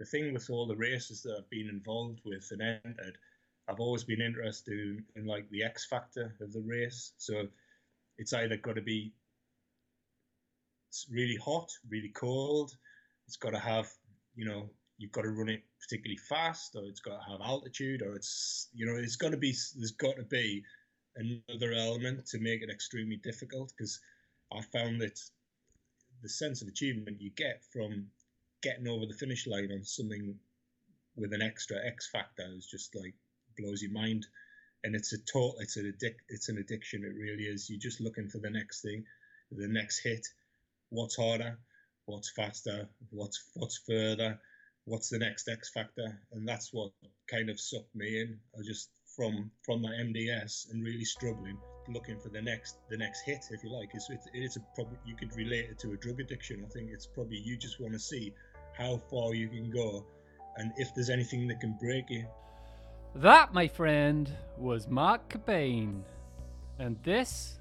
the thing with all the races that I've been involved with and entered, I've always been interested in, in like the X factor of the race. So it's either got to be really hot, really cold. It's got to have, you know, you've got to run it particularly fast, or it's got to have altitude, or it's, you know, it's got to be. There's got to be another element to make it extremely difficult because I found that the sense of achievement you get from getting over the finish line on something with an extra X factor is just like blows your mind. And it's a total, it's an addic- it's an addiction. It really is. You're just looking for the next thing, the next hit. What's harder? What's faster? What's what's further? What's the next X factor? And that's what kind of sucked me in. I just from from my MDS and really struggling, looking for the next the next hit, if you like. It's it's, it's a probably you could relate it to a drug addiction. I think it's probably you just want to see how far you can go, and if there's anything that can break you. That, my friend, was Mark Cockbain. And this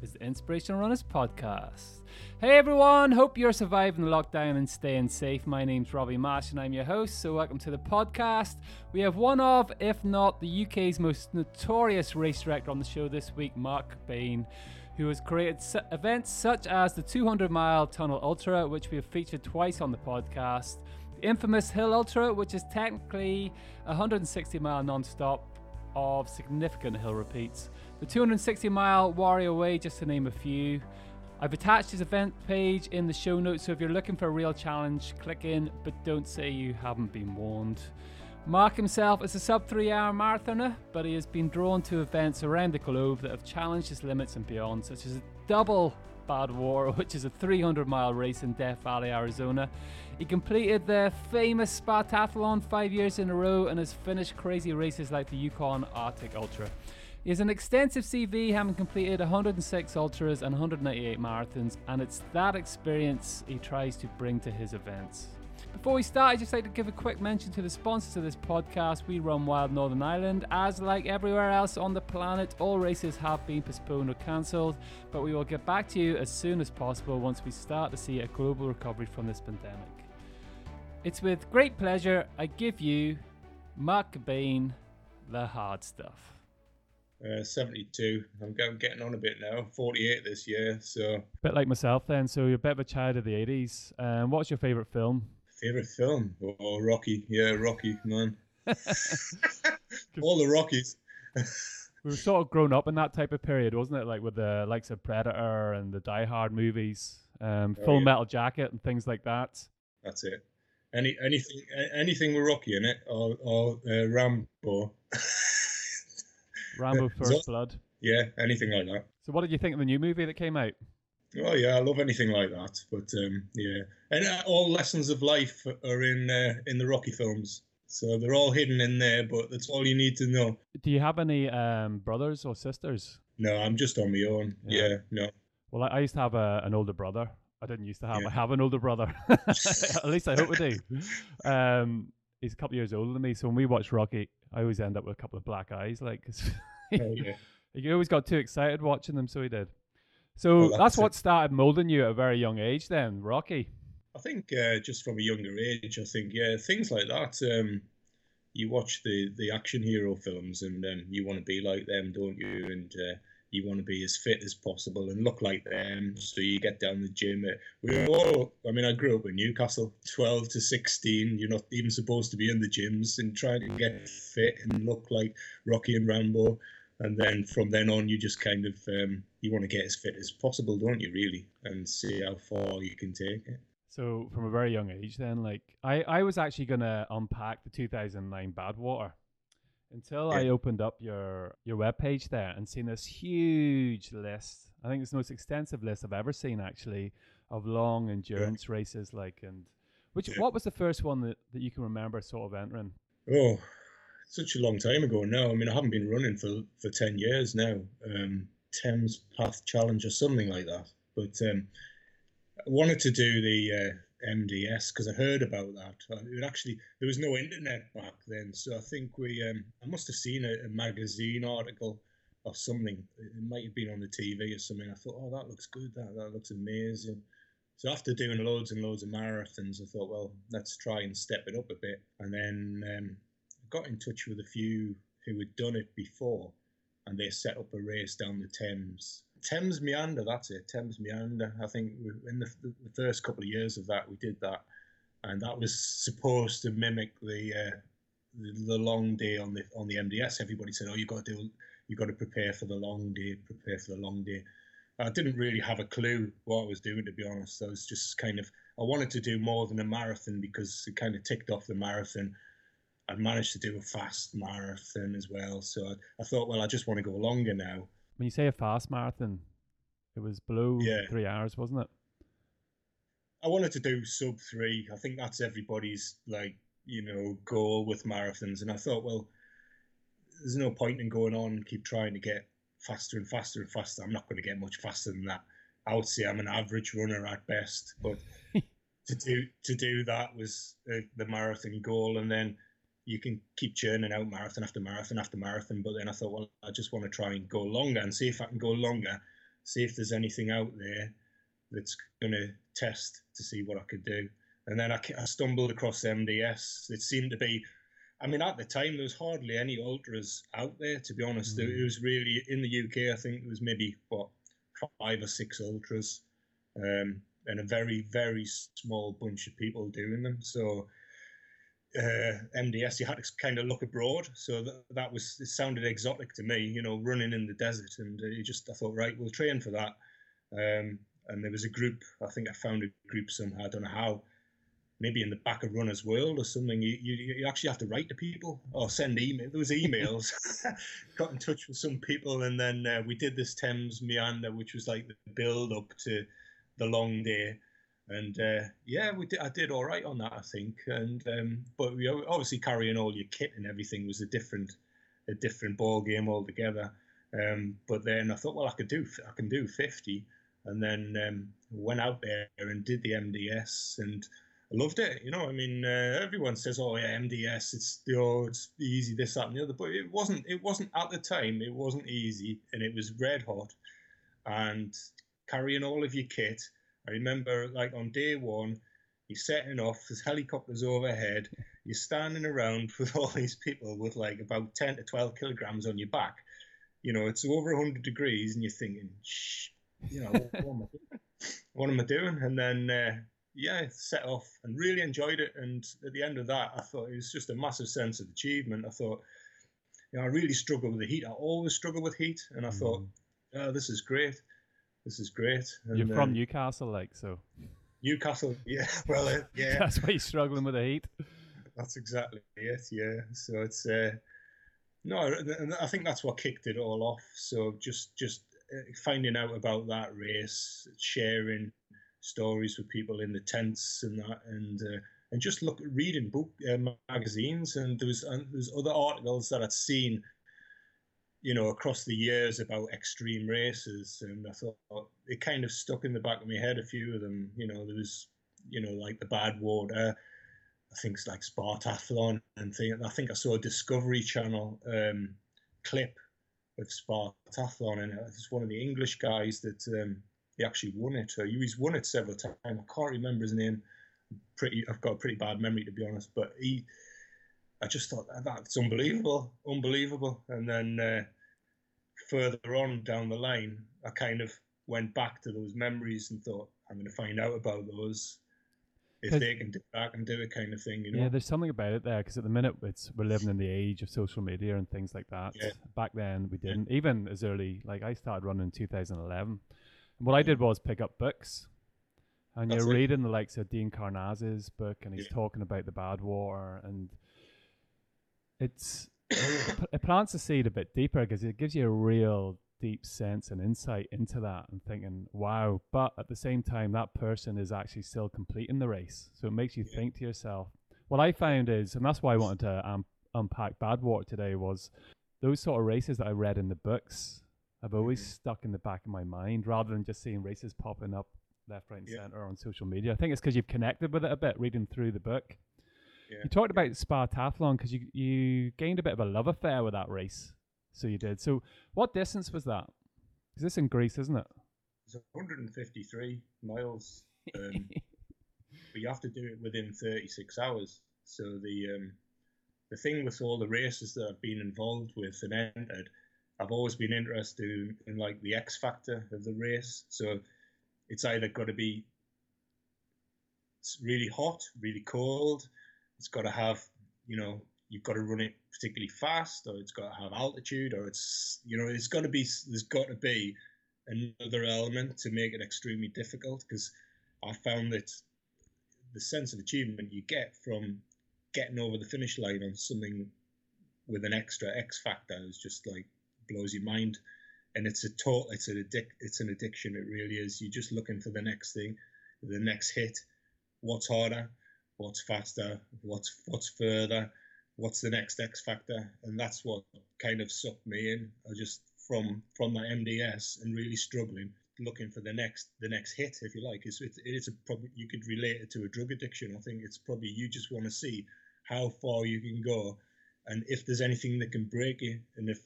is the Inspirational Runners Podcast. Hey everyone, hope you're surviving the lockdown and staying safe. My name's Robbie Marsh and I'm your host, so welcome to the podcast. We have one of, if not the UK's most notorious race director on the show this week, Mark Cockbain, who has created events such as the 200 mile Tunnel Ultra, which we have featured twice on the podcast the infamous Hill Ultra, which is technically 160 mile non-stop of significant hill repeats. The 260 mile Warrior Way, just to name a few. I've attached his event page in the show notes, so if you're looking for a real challenge, click in, but don't say you haven't been warned. Mark himself is a sub three hour marathoner, but he has been drawn to events around the globe that have challenged his limits and beyond, such as a double Badwater, which is a 300 mile race in Death Valley, Arizona. He completed the famous Spartathlon five years in a row and has finished crazy races like the Yukon Arctic Ultra. He has an extensive CV, having completed 106 ultras and 198 marathons, and it's that experience he tries to bring to his events. Before we start, I'd just like to give a quick mention to the sponsors of this podcast. We run Wild Northern Ireland. As like everywhere else on the planet, all races have been postponed or cancelled, but we will get back to you as soon as possible once we start to see a global recovery from this pandemic. It's with great pleasure I give you Mark Cockbain, the hard stuff. Uh, 72. I'm getting on a bit now. 48 this year, so. A Bit like myself then. So you're a bit of a child of the 80s. Um, what's your favourite film? Favorite film? Oh, Rocky. Yeah, Rocky, man. All the Rockies. we were sort of grown up in that type of period, wasn't it? Like with the likes of Predator and the Die Hard movies, um, oh, Full yeah. Metal Jacket, and things like that. That's it. Any anything anything with Rocky in it, or or uh, Rambo. Rambo First Blood. Yeah, anything like that. So, what did you think of the new movie that came out? Oh yeah, I love anything like that. But um, yeah, and uh, all lessons of life are in uh, in the Rocky films, so they're all hidden in there. But that's all you need to know. Do you have any um, brothers or sisters? No, I'm just on my own. Yeah, yeah no. Well, I, used to have a, an older brother. I didn't used to have. Yeah. I have an older brother. At least I hope I do. Um, he's a couple years older than me, so when we watch Rocky, I always end up with a couple of black eyes, like. oh, yeah. he always got too excited watching them, so he did. So well, that's, that's what started molding you at a very young age, then, Rocky. I think uh, just from a younger age, I think yeah, things like that. Um, you watch the the action hero films, and um, you want to be like them, don't you? And uh, you want to be as fit as possible and look like them. So you get down the gym. We all, I mean, I grew up in Newcastle, 12 to 16. You're not even supposed to be in the gyms and trying to get fit and look like Rocky and Rambo and then from then on you just kind of um, you want to get as fit as possible don't you really and see how far you can take it so from a very young age then like i i was actually going to unpack the 2009 badwater until yeah. i opened up your your web page there and seen this huge list i think it's the most extensive list i've ever seen actually of long endurance yeah. races like and which yeah. what was the first one that, that you can remember sort of entering oh such a long time ago now. I mean, I haven't been running for, for 10 years now. Um, Thames Path Challenge or something like that. But um, I wanted to do the uh, MDS because I heard about that. Uh, it actually there was no internet back then, so I think we um, I must have seen a, a, magazine article or something. It might have been on the TV or something. I thought, oh, that looks good. That that looks amazing. So after doing loads and loads of marathons, I thought, well, let's try and step it up a bit. And then um, I got in touch with a few who had done it before, and they set up a race down the Thames. Thames Meander, that's it. Thames Meander. I think in the, the first couple of years of that, we did that, and that was supposed to mimic the uh, the, the long day on the on the MDS. Everybody said, "Oh, you got to do, you got to prepare for the long day, prepare for the long day." I didn't really have a clue what I was doing, to be honest. I was just kind of, I wanted to do more than a marathon because it kind of ticked off the marathon. I'd managed to do a fast marathon as well. So I, I thought, well, I just want to go longer now. When you say a fast marathon, it was below Yeah. three hours, wasn't it? I wanted to do sub three. I think that's everybody's like you know goal with marathons. And I thought, well, there's no point in going on and keep trying to get faster and faster and faster. I'm not going to get much faster than that. I would say I'm an average runner at best, but to do to do that was uh, the marathon goal, and then you can keep churning out marathon after marathon after marathon. But then I thought, well, I just want to try and go longer and see if I can go longer, see if there's anything out there that's going to test to see what I could do. And then I, I stumbled across MDS. It seemed to be, I mean, at the time there was hardly any ultras out there. To be honest, Mm. it was really in the UK. I think there was maybe what five or six ultras, um, and a very very small bunch of people doing them. So. Uh, MDS, you had to kind of look abroad, so that, was it sounded exotic to me, you know, running in the desert, and uh, you just I thought, right, we'll train for that. Um, and there was a group. I think I found a group somehow. I don't know how. Maybe in the back of Runner's World or something. You, you, you actually have to write to people or send email. There was emails. Got in touch with some people, and then uh, we did this Thames Meander, which was like the build up to the long day. And uh, yeah, we did. I did all right on that, I think. And um, but we obviously carrying all your kit and everything was a different, a different ball game altogether. Um, but then I thought, well, I could do, I can do fifty and then um, went out there and did the MDS and I loved it. You know, I mean, uh, everyone says, "Oh yeah, MDS, it's the oh, it's easy, this, that, and the other," but it wasn't. It wasn't at the time. It wasn't easy, and it was red hot. And carrying all of your kit, I remember, like on day one, you're setting off. There's helicopters overhead. You're standing around with all these people with like about ten to twelve kilograms on your back. You know, it's over 100 degrees, and you're thinking, "Shh." you know, what, what am I doing? What am I doing? And then, uh, yeah, set off and really enjoyed it. And at the end of that, I thought it was just a massive sense of achievement. I thought, you know, I really struggle with the heat. I always struggle with heat, and I thought, oh, this is great. This is great. And, You're from uh, Newcastle, like so. Newcastle. Yeah, well, uh, yeah, That's why you're struggling with the heat. that's exactly it. Yeah. So it's uh, no, I think that's what kicked it all off. So just just uh, finding out about that race, sharing stories with people in the tents and that, and uh, and just look reading book uh, magazines, and there was and there was other articles that I'd seen, you know, across the years about extreme races, and I thought it kind of stuck in the back of my head. A few of them, you know, there was, you know, like the Badwater. I think it's like Spartathlon and thing. I think I saw a Discovery Channel um, clip of Spartathlon, and it's one of the English guys that um, he actually won it. Or he's won it several times. I can't remember his name. Pretty, I've got a pretty bad memory to be honest. But he, I just thought that's unbelievable, unbelievable. And then uh, further on down the line, I kind of went back to those memories and thought, I'm going to find out about those. If they can do it, I can do it, kind of thing, you know. Yeah, there's something about it there because at the minute it's we're living in the age of social media and things like that. Yeah. Back then we didn't. Even as early like I started running in 2011. And what I did mm. was pick up books, and That's you're it. reading the likes of Dean Karnazes's book, and he's Yeah. talking about the Badwater, and it's it plants the seed a bit deeper because it gives you a real deep sense and insight into that and thinking, wow. But at the same time, that person is actually still completing the race. So it makes you Yeah. think to yourself, what I found is, and that's why I wanted to um, unpack Badwater today, was those sort of races that I read in the books have always Mhm. stuck in the back of my mind rather than just seeing races popping up left, right, and Yeah. center on social media. I think it's because you've connected with it a bit reading through the book. Yeah. You talked about Spartathlon because you you gained a bit of a love affair with that race. So you did. So what distance was that? Is this in Greece, isn't it? It's 153 miles. Um, but you have to do it within 36 hours. So the um, the thing with all the races that I've been involved with and entered, I've always been interested in, in like the X factor of the race. So it's either got to be really hot, really cold. It's got to have, you know, you've got to run it particularly fast, or it's got to have altitude, or it's, you know, it's got to be. There's got to be another element to make it extremely difficult because I found that the sense of achievement you get from getting over the finish line on something with an extra X factor is just like blows your mind. And it's a total, it's an addic, it's an addiction. It really is. You're just looking for the next thing, the next hit. What's harder? What's faster? What's what's further? What's the next X factor? And that's what kind of sucked me in. I just from from that MDS and really struggling, looking for the next the next hit, if you like. It's it's, it's a probably you could relate it to a drug addiction. I think it's probably you just want to see how far you can go, and if there's anything that can break you, and if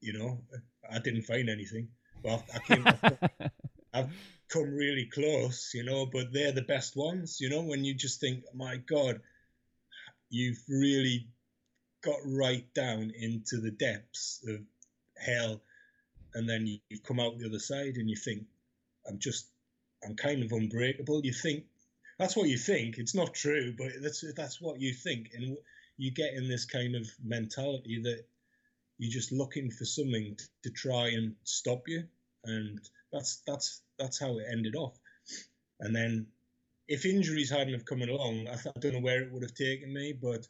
you know, I didn't find anything. Well, I came, I've, I've come really close, you know, but they're the best ones, you know, when you just think, my God, you've really got right down into the depths of hell, and then you, come out the other side and you think, I'm just, I'm kind of unbreakable. You think that's what you think. It's not true, but that's that's what you think, and you get in this kind of mentality that you're just looking for something to, to try and stop you, and that's that's that's how it ended off. And then, if injuries hadn't have come along, I, I don't know where it would have taken me, but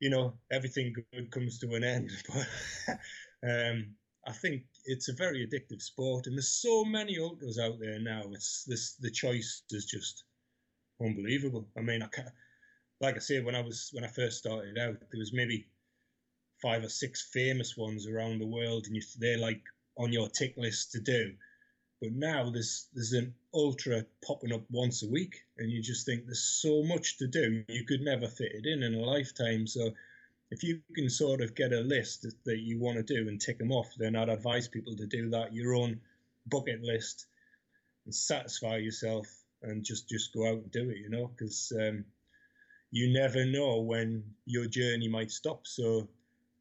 you know, everything good comes to an end. But um, I think it's a very addictive sport, and there's so many ultras out there now. It's this the choice is just unbelievable. I mean, I can't, like I said, when I was when I first started out, there was maybe five or six famous ones around the world, and you, they're like on your tick list to do. But now there's there's an ultra popping up once a week, and you just think there's so much to do. You could never fit it in in a lifetime. So if you can sort of get a list that, you want to do and tick them off, then I'd advise people to do that your own bucket list and satisfy yourself and just just go out and do it. You know, because um, you never know when your journey might stop. So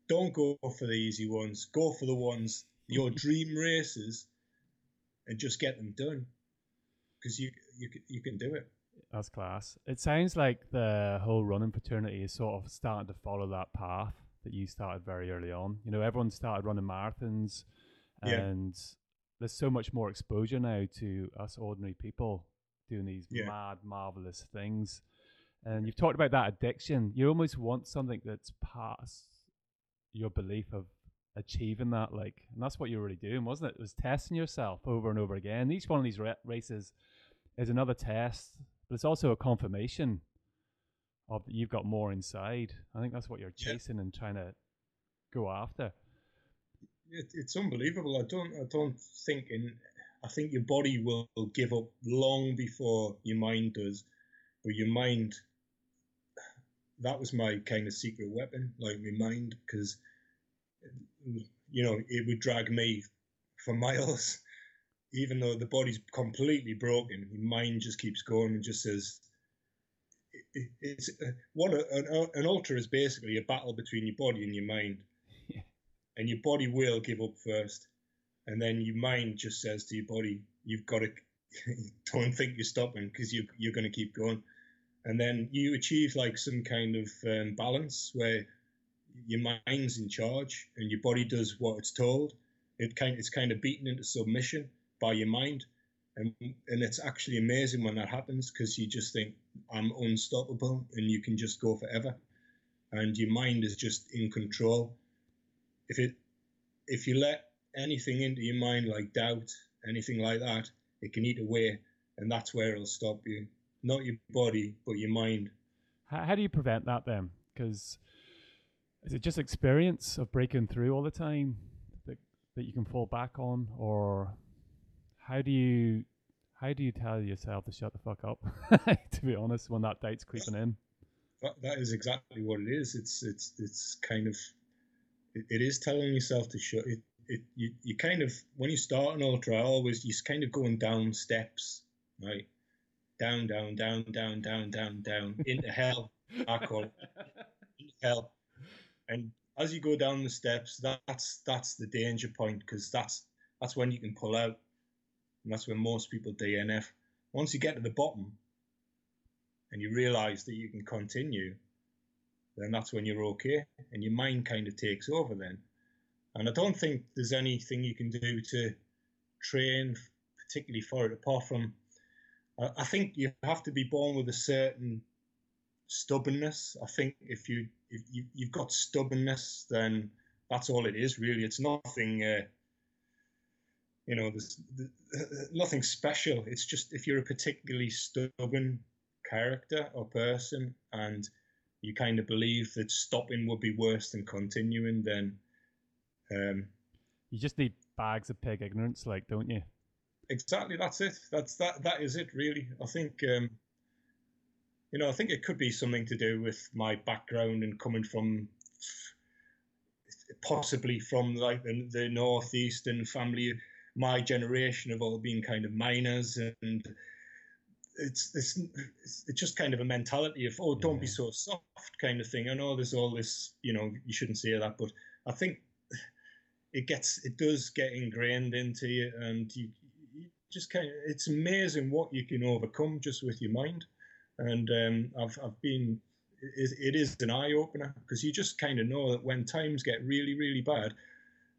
don't go for the easy ones. Go for the ones your dream races, and just get them done. Because you you you can do it. That's class. It sounds like the whole running fraternity is sort of starting to follow that path that you started very early on. You know, everyone started running marathons, and yeah. there's so much more exposure now to us ordinary people doing these yeah. mad, marvelous things. And you've talked about that addiction. You almost want something that's past your belief of achieving that like and that's what you're really doing wasn't it? It was testing yourself over and over again. Each one of these ra- races is another test but it's also a confirmation of that you've got more inside. I think that's what you're chasing yeah. and trying to go after. It, it's unbelievable. I don't i don't think in i think your body will give up long before your mind does but your mind that was my kind of secret weapon, like my mind, because you know it would drag me for miles, even though the body's completely broken. Your mind just keeps going and just says, it, "It's uh, what a, an, an ultra is basically a battle between your body and your mind, yeah. and your body will give up first, and then your mind just says to your body, "You've got to." don't think you're stopping because you, you're going to keep going and then you achieve like some kind of um, balance where your mind's in charge and your body does what it's told. It kind it's kind of beaten into submission by your mind, and and it's actually amazing when that happens because you just think I'm unstoppable and you can just go forever, and your mind is just in control. If it if you let anything into your mind like doubt, anything like that, it can eat away, and that's where it'll stop you not your body, but your mind. How, how do you prevent that then? Because is it just experience of breaking through all the time that that you can fall back on, or how do you how do you tell yourself to shut the fuck up? to be honest, when that date's creeping in. That, that is exactly what it is. It's it's it's kind of it, it is telling yourself to shut it. It you, you kind of when you start an ultra, always you're kind of going down steps, right? down, down, down, down, down, down, down into hell. I call it into hell. And as you go down the steps, that's that's the danger point because that's that's when you can pull out, and that's when most people DNF. Once you get to the bottom, and you realise that you can continue, then that's when you're okay, and your mind kind of takes over then. And I don't think there's anything you can do to train particularly for it apart from I think you have to be born with a certain stubbornness. I think if you you, you've got stubbornness, then that's all it is really. It's nothing, uh, you know, there's, there's nothing special. It's just if you're a particularly stubborn character or person, and you kind of believe that stopping would be worse than continuing, then um, you just need bags of pig ignorance, like, don't you? exactly that's it that's that that is it really i think um, you know i think it could be something to do with my background and coming from possibly from like the, the northeastern family my generation have all been kind of miners and it's, it's it's just kind of a mentality of oh don't yeah. be so soft kind of thing i know there's all this you know you shouldn't say that but i think it gets it does get ingrained into you and you just kind of it's amazing what you can overcome just with your mind and um, I've, I've been it, it is an eye opener because you just kind of know that when times get really really bad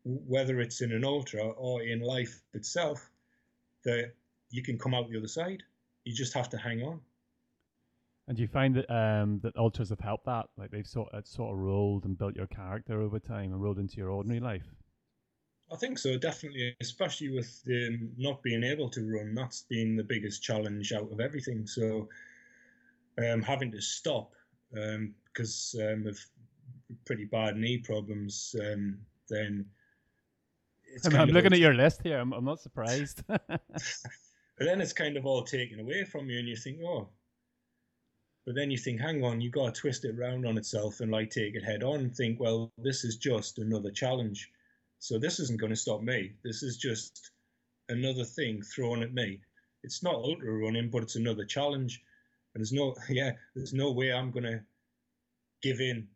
whether it's in an ultra or in life itself that you can come out the other side you just have to hang on and do you find that um, that ultras have helped that like they've sort of, sort of rolled and built your character over time and rolled into your ordinary life I think so, definitely, especially with um, not being able to run. That's been the biggest challenge out of everything. So, um, having to stop um, because um, of pretty bad knee problems, um, then I'm, I'm looking at your list here. I'm, I'm not surprised. but then it's kind of all taken away from you, and you think, oh. But then you think, hang on, you got to twist it round on itself and like take it head on. And think, well, this is just another challenge so this isn't going to stop me. This is just another thing thrown at me. It's not ultra running, but it's another challenge. And there's no, yeah, there's no way I'm going to give in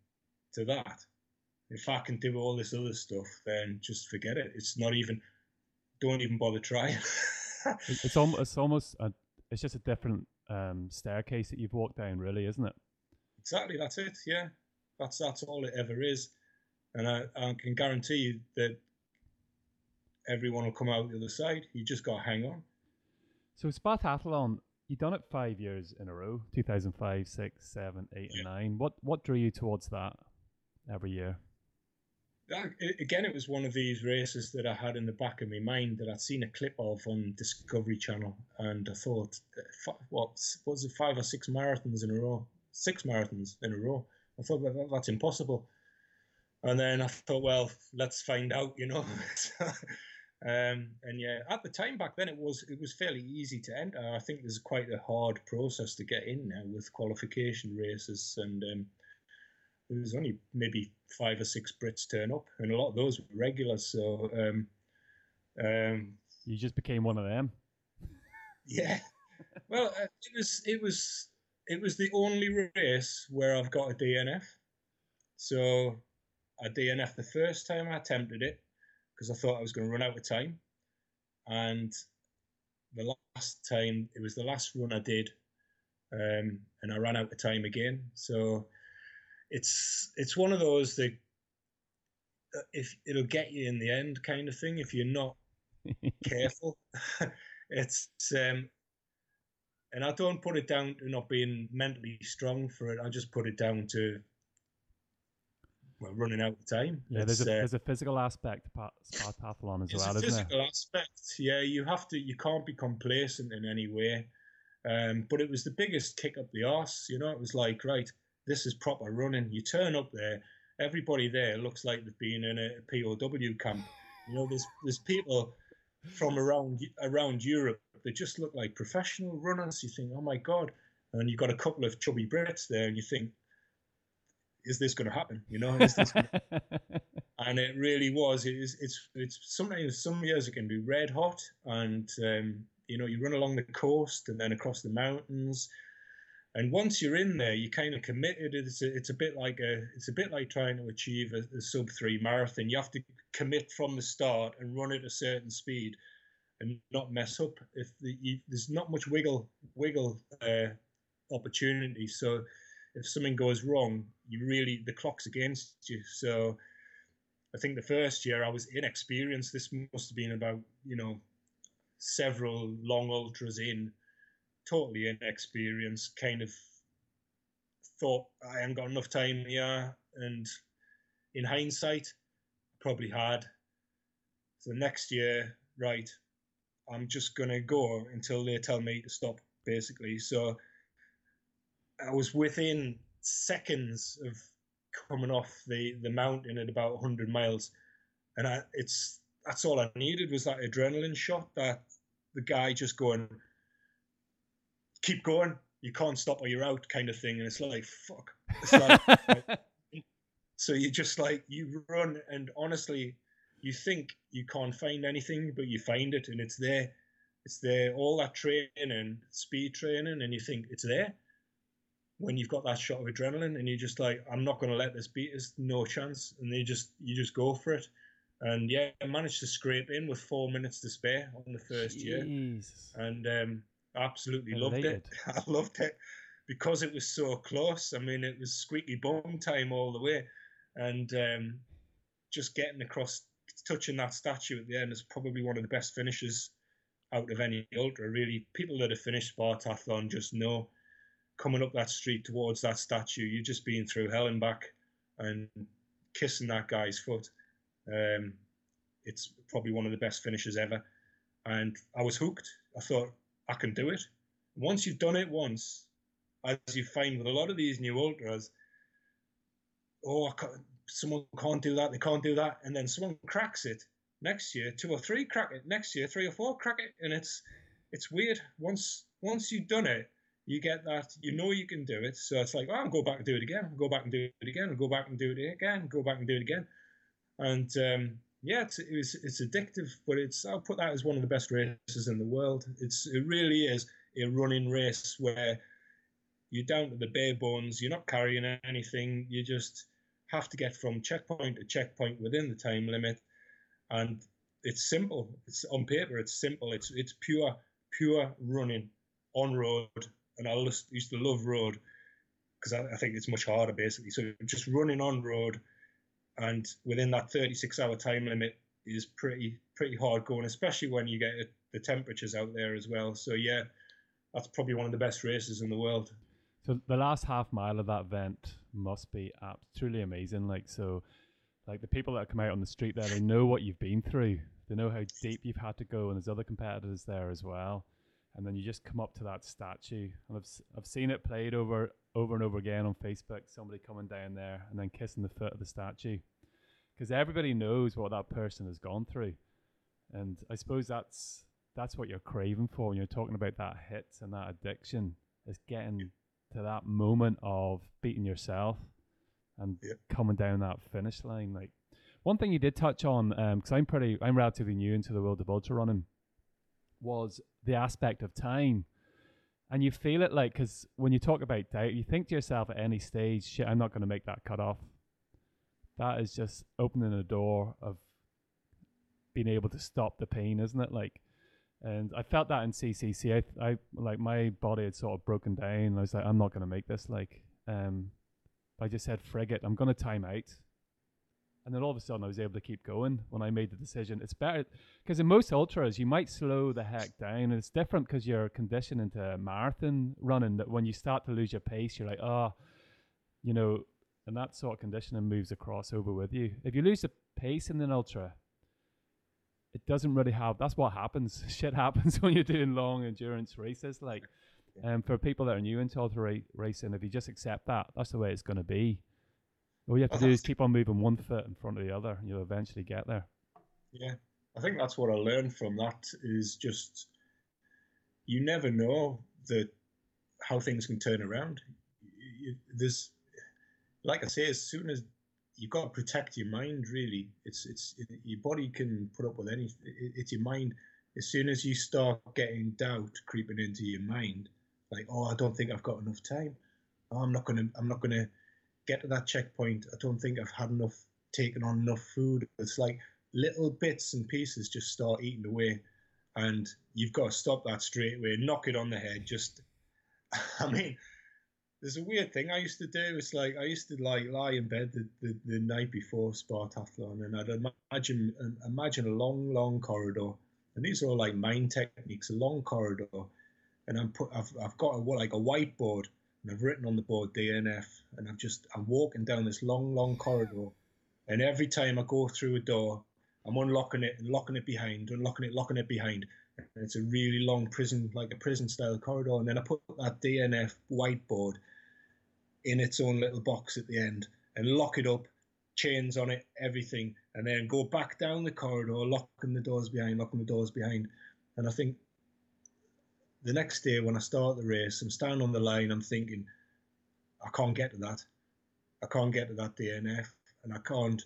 to that. If I can do all this other stuff, then just forget it. It's not even, don't even bother trying. it's almost, it's almost, a, it's just a different um, staircase that you've walked down, really, isn't it? Exactly. That's it. Yeah. That's, that's all it ever is and I, I can guarantee you that everyone will come out the other side. You just got to hang on. So Spartathlon, you done it five years in a row 2005, 6, 7, 8, yeah. and 9. What, what drew you towards that every year? Again, it was one of these races that I had in the back of my mind that I'd seen a clip of on Discovery Channel, and I thought, what was it, five or six marathons in a row? Six marathons in a row. I thought well, that's impossible. And then I thought, well, let's find out, you know. um, and yeah, at the time back then, it was it was fairly easy to enter. I think there's quite a hard process to get in now with qualification races, and um, there was only maybe five or six Brits turn up, and a lot of those were regulars. So um, um, you just became one of them. Yeah. Well, uh, it was it was it was the only race where I've got a DNF. So I DNF the first time I attempted it because I thought I was going to run out of time. And the last time, it was the last run I did, um, and I ran out of time again. So it's it's one of those that uh, if it'll get you in the end kind of thing if you're not careful. it's um, and I don't put it down to not being mentally strong for it. I just put it down to well, running out of time. Yeah, there's a, uh, there's a physical aspect to Spartathlon as well, isn't there? physical aspect. Yeah, you have to. You can't be complacent in any way. Um, but it was the biggest kick up the arse. You know, it was like, right, this is proper running. You turn up there, everybody there looks like they've been in a POW camp. You know, there's there's people from around around Europe that just look like professional runners. You think, oh my god, and you've got a couple of chubby Brits there, and you think, is this going to happen? You know, and it really was. It is, it's it's sometimes some years it can be red hot, and um, You know, you run along the coast and then across the mountains. And once you're in there, you kind of committed. It's a, it's a bit like a it's a bit like trying to achieve a, a sub three marathon. You have to commit from the start and run at a certain speed, and not mess up. If the, you, there's not much wiggle wiggle uh, opportunity, so if something goes wrong, you really the clock's against you. So I think the first year I was inexperienced. This must have been about you know several long ultras in, totally inexperienced. Kind of thought I ain't got enough time here, and in hindsight, probably had. So next year, right, I'm just gonna go until they tell me to stop, basically. So I was within seconds of coming off the, the mountain at about 100 miles, and I, it's that's all I needed was that adrenaline shot. That the guy just going, keep going, you can't stop or you're out, kind of thing. And it's like fuck. It's like, so you just like you run, and honestly, you think you can't find anything, but you find it, and it's there. It's there. All that training, speed training, and you think it's there when you've got that shot of adrenaline and you're just like, I'm not going to let this beat us, no chance, and you just you just go for it. And yeah, I managed to scrape in with four minutes to spare on the first Jeez. year, and um, absolutely loved it. I loved it because it was so close. I mean, it was squeaky bum time all the way, and um, just getting across, touching that statue at the end is probably one of the best finishes out of any ultra. Really, people that have finished Spartathlon just know coming up that street towards that statue, you've just been through hell and back and kissing that guy's foot. Um, it's probably one of the best finishes ever. And I was hooked. I thought, I can do it. Once you've done it once, as you find with a lot of these new ultras, oh, someone can't do that, they can't do that. And then someone cracks it next year, two or three crack it next year, three or four crack it. And it's, it's weird. Once, once you've done it, you get that you know you can do it. So it's like oh, i'll go back and do it again I'll go back and do it again I'll go back and do it again go back and do it again. And um, yeah it's, it's it's addictive but it's i'll put that as one of the best races in the world. It's it really is a running race where you're down to the bare bones you're not carrying anything you just have to get from checkpoint to checkpoint within the time limit. And it's simple. It's on paper it's simple. It's it's pure pure running on road and I used to love road because I, I, think it's much harder basically. So just running on road and within that 36 hour time limit is pretty pretty hard going, especially when you get the temperatures out there as well. So yeah, that's probably one of the best races in the world. So the last half mile of that event must be absolutely amazing. Like so, like the people that come out on the street there, they know what you've been through. They know how deep you've had to go, and there's other competitors there as well and then you just come up to that statue. And I've, I've seen it played over over and over again on facebook somebody coming down there and then kissing the foot of the statue. Because everybody knows what that person has gone through. And i suppose that's that's what you're craving for when you're talking about that hit and that addiction is getting to that moment of beating yourself and coming down that finish line. Like one thing you did touch on because um, i'm pretty i'm relatively new into the world of ultra running was the aspect of time. And you feel it like, because when you talk about doubt, you think to yourself at any stage, shit, I'm not going to make that cut off. That is just opening a door of being able to stop the pain, isn't it? Like, and I felt that in CCC. I, I like my body had sort of broken down. I was like, I'm not going to make this. Like, um, I just said, frigate, I'm going to time out and then all of a sudden I was able to keep going when I made the decision. It's better because in most ultras you might slow the heck down, and it's different because you're conditioned into marathon running. That when you start to lose your pace, you're like, oh, you know, and that sort of conditioning moves across over with you. If you lose the pace in an ultra, it doesn't really have. That's what happens. Shit happens when you're doing long endurance races. Like, um, for people that are new into ultra ra- racing, if you just accept that, that's the way it's going to be. All you have to do is keep on moving one foot in front of the other, and you'll eventually get there. Yeah, I think that's what I learned from that is just you never know that how things can turn around. There's, like I say, as soon as you've got to protect your mind, really, it's it's it, your body can put up with anything. It, it's your mind. as soon as you start getting doubt creeping into your mind, like, oh, I don't think I've got enough time. Oh, I'm not gonna, I'm not gonna get to that checkpoint. I don't think I've had enough, taken on enough food. It's like little bits and pieces just start eating away, and you've got to stop that straight away, knock it on the head. Just, I mean, there's a weird thing I used to do. It's like I used to like lie in bed the, the, the night before Spartathlon, and I'd imagine imagine a long, long corridor, and these are all like mind techniques, a long corridor, and I'm put I've I've got a, like a whiteboard, and I've written on the board DNF, and I'm just I'm walking down this long, long corridor, and every time I go through a door, I'm unlocking it and locking it behind, unlocking it, locking it behind, and it's a really long prison, like a prison style corridor. And then I put that DNF whiteboard in its own little box at the end and lock it up, chains on it, everything, and then go back down the corridor, locking the doors behind, locking the doors behind. And I think the next day when I start the race, I'm standing on the line, I'm thinking, I can't get to that. I can't get to that DNF, and I can't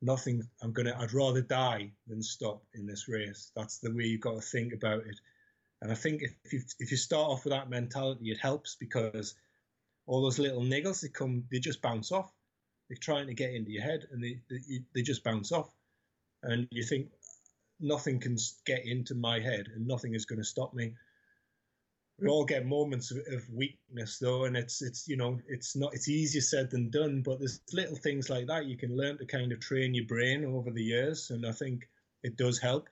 nothing i'm gonna i'd rather die than stop in this race. That's the way you've got to think about it. And i think if you if you start off with that mentality it helps because all those little niggles that come they just bounce off. They're trying to get into your head and they they, they just bounce off. And you think nothing can get into my head and nothing is going to stop me we all get moments of, of, weakness though and it's it's you know it's not it's easier said than done but there's little things like that you can learn to kind of train your brain over the years and i think it does help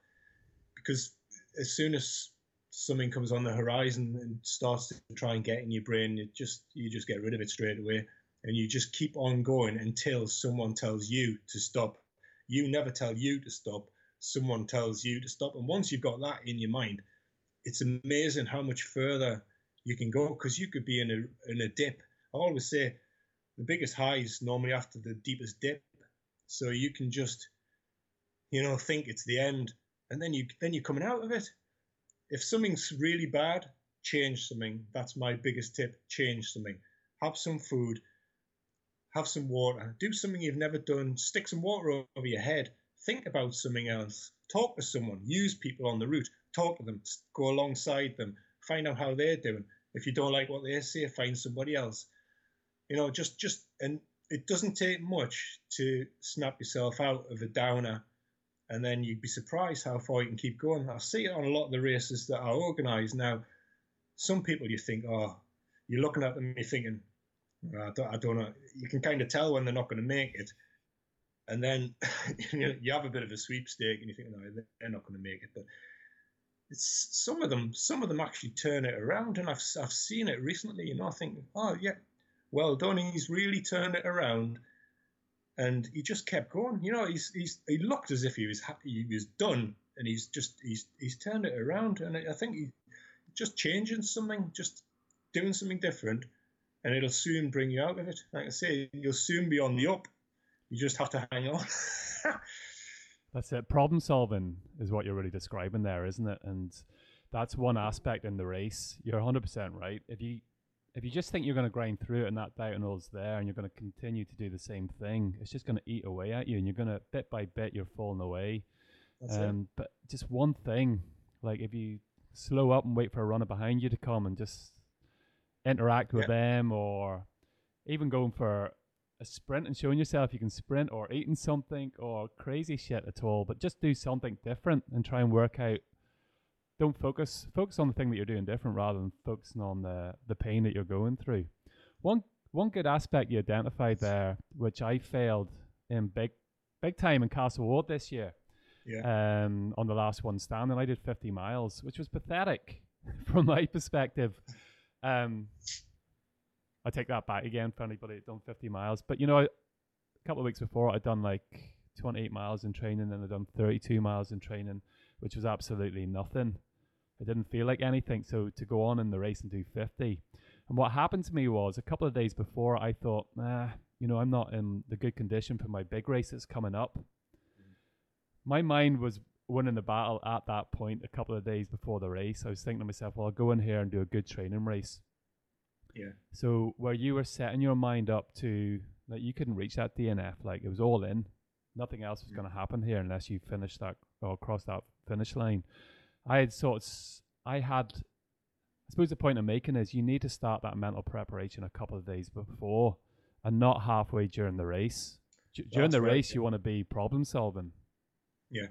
because as soon as something comes on the horizon and starts to try and get in your brain it just you just get rid of it straight away and you just keep on going until someone tells you to stop. You never tell you to stop. Someone tells you to stop and once you've got that in your mind it's amazing how much further you can go because you could be in a in a dip. I always say the biggest highs normally after the deepest dip, so you can just you know think it's the end, and then you then you're coming out of it. If something's really bad, change something. That's my biggest tip. Change something. Have some food. Have some water. Do something you've never done. Stick some water over your head. Think about something else. Talk to someone. Use people on the route talk to them, go alongside them, find out how they're doing. If you don't like what they say, find somebody else. You know, just just and it doesn't take much to snap yourself out of a downer, and then you'd be surprised how far you can keep going. I see it on a lot of the races that are organised now. Some people you think, oh, you're looking at them, you're thinking, I don't, I don't know. You can kind of tell when they're not going to make it, and then you have a bit of a sweepstake, and you think, no, they're not going to make it. But it's some of them some of them actually turn it around and I've, I've seen it recently and I think oh yeah well done he's really turned it around. And he just kept going you know he's, he's he looked as if he was happy he was done and he's just he's he's turned it around and I think he's just changing something just doing something different and it'll soon bring you out of it. Like I say you'll soon be on the up. You just have to hang on That's it. Problem solving is what you're really describing there, isn't it? And that's one aspect in the race. You're 100% right. If you if you just think you're going to grind through it and that doubt and all's there and you're going to continue to do the same thing, it's just going to eat away at you and you're going to bit by bit you're falling away. That's um, it. But just one thing, like if you slow up and wait for a runner behind you to come and just interact with them or even going for a sprint and showing yourself you can sprint or eating something or crazy shit at all, but just do something different and try and work out. Don't focus focus on the thing that you're doing different rather than focusing on the the pain that you're going through. One one good aspect you identified there, which I failed in big big time in Castle Ward this year. Yeah. Um, on the last one standing, I did 50 miles, which was pathetic from my perspective. Um, I take that back again for anybody that done 50 miles. But you know, a couple of weeks before, I'd done like 28 miles in training, and I'd done 32 miles in training, which was absolutely nothing. I didn't feel like anything. So to go on in the race and do 50, and what happened to me was a couple of days before, I thought, nah, you know, I'm not in the good condition for my big race that's coming up. Mm-hmm. My mind was winning the battle at that point a couple of days before the race. I was thinking to myself, well, I'll go in here and do a good training race. Yeah. So where you were setting your mind up to that you couldn't reach that DNF, like it was all in. Nothing else was mm. going to happen here unless you finish that or cross that finish line. I had sort of, I had, I suppose the point I'm making is you need to start that mental preparation a couple of days before and not halfway during the race. D- during That's the right, race, yeah. you want to be problem solving. Yeah,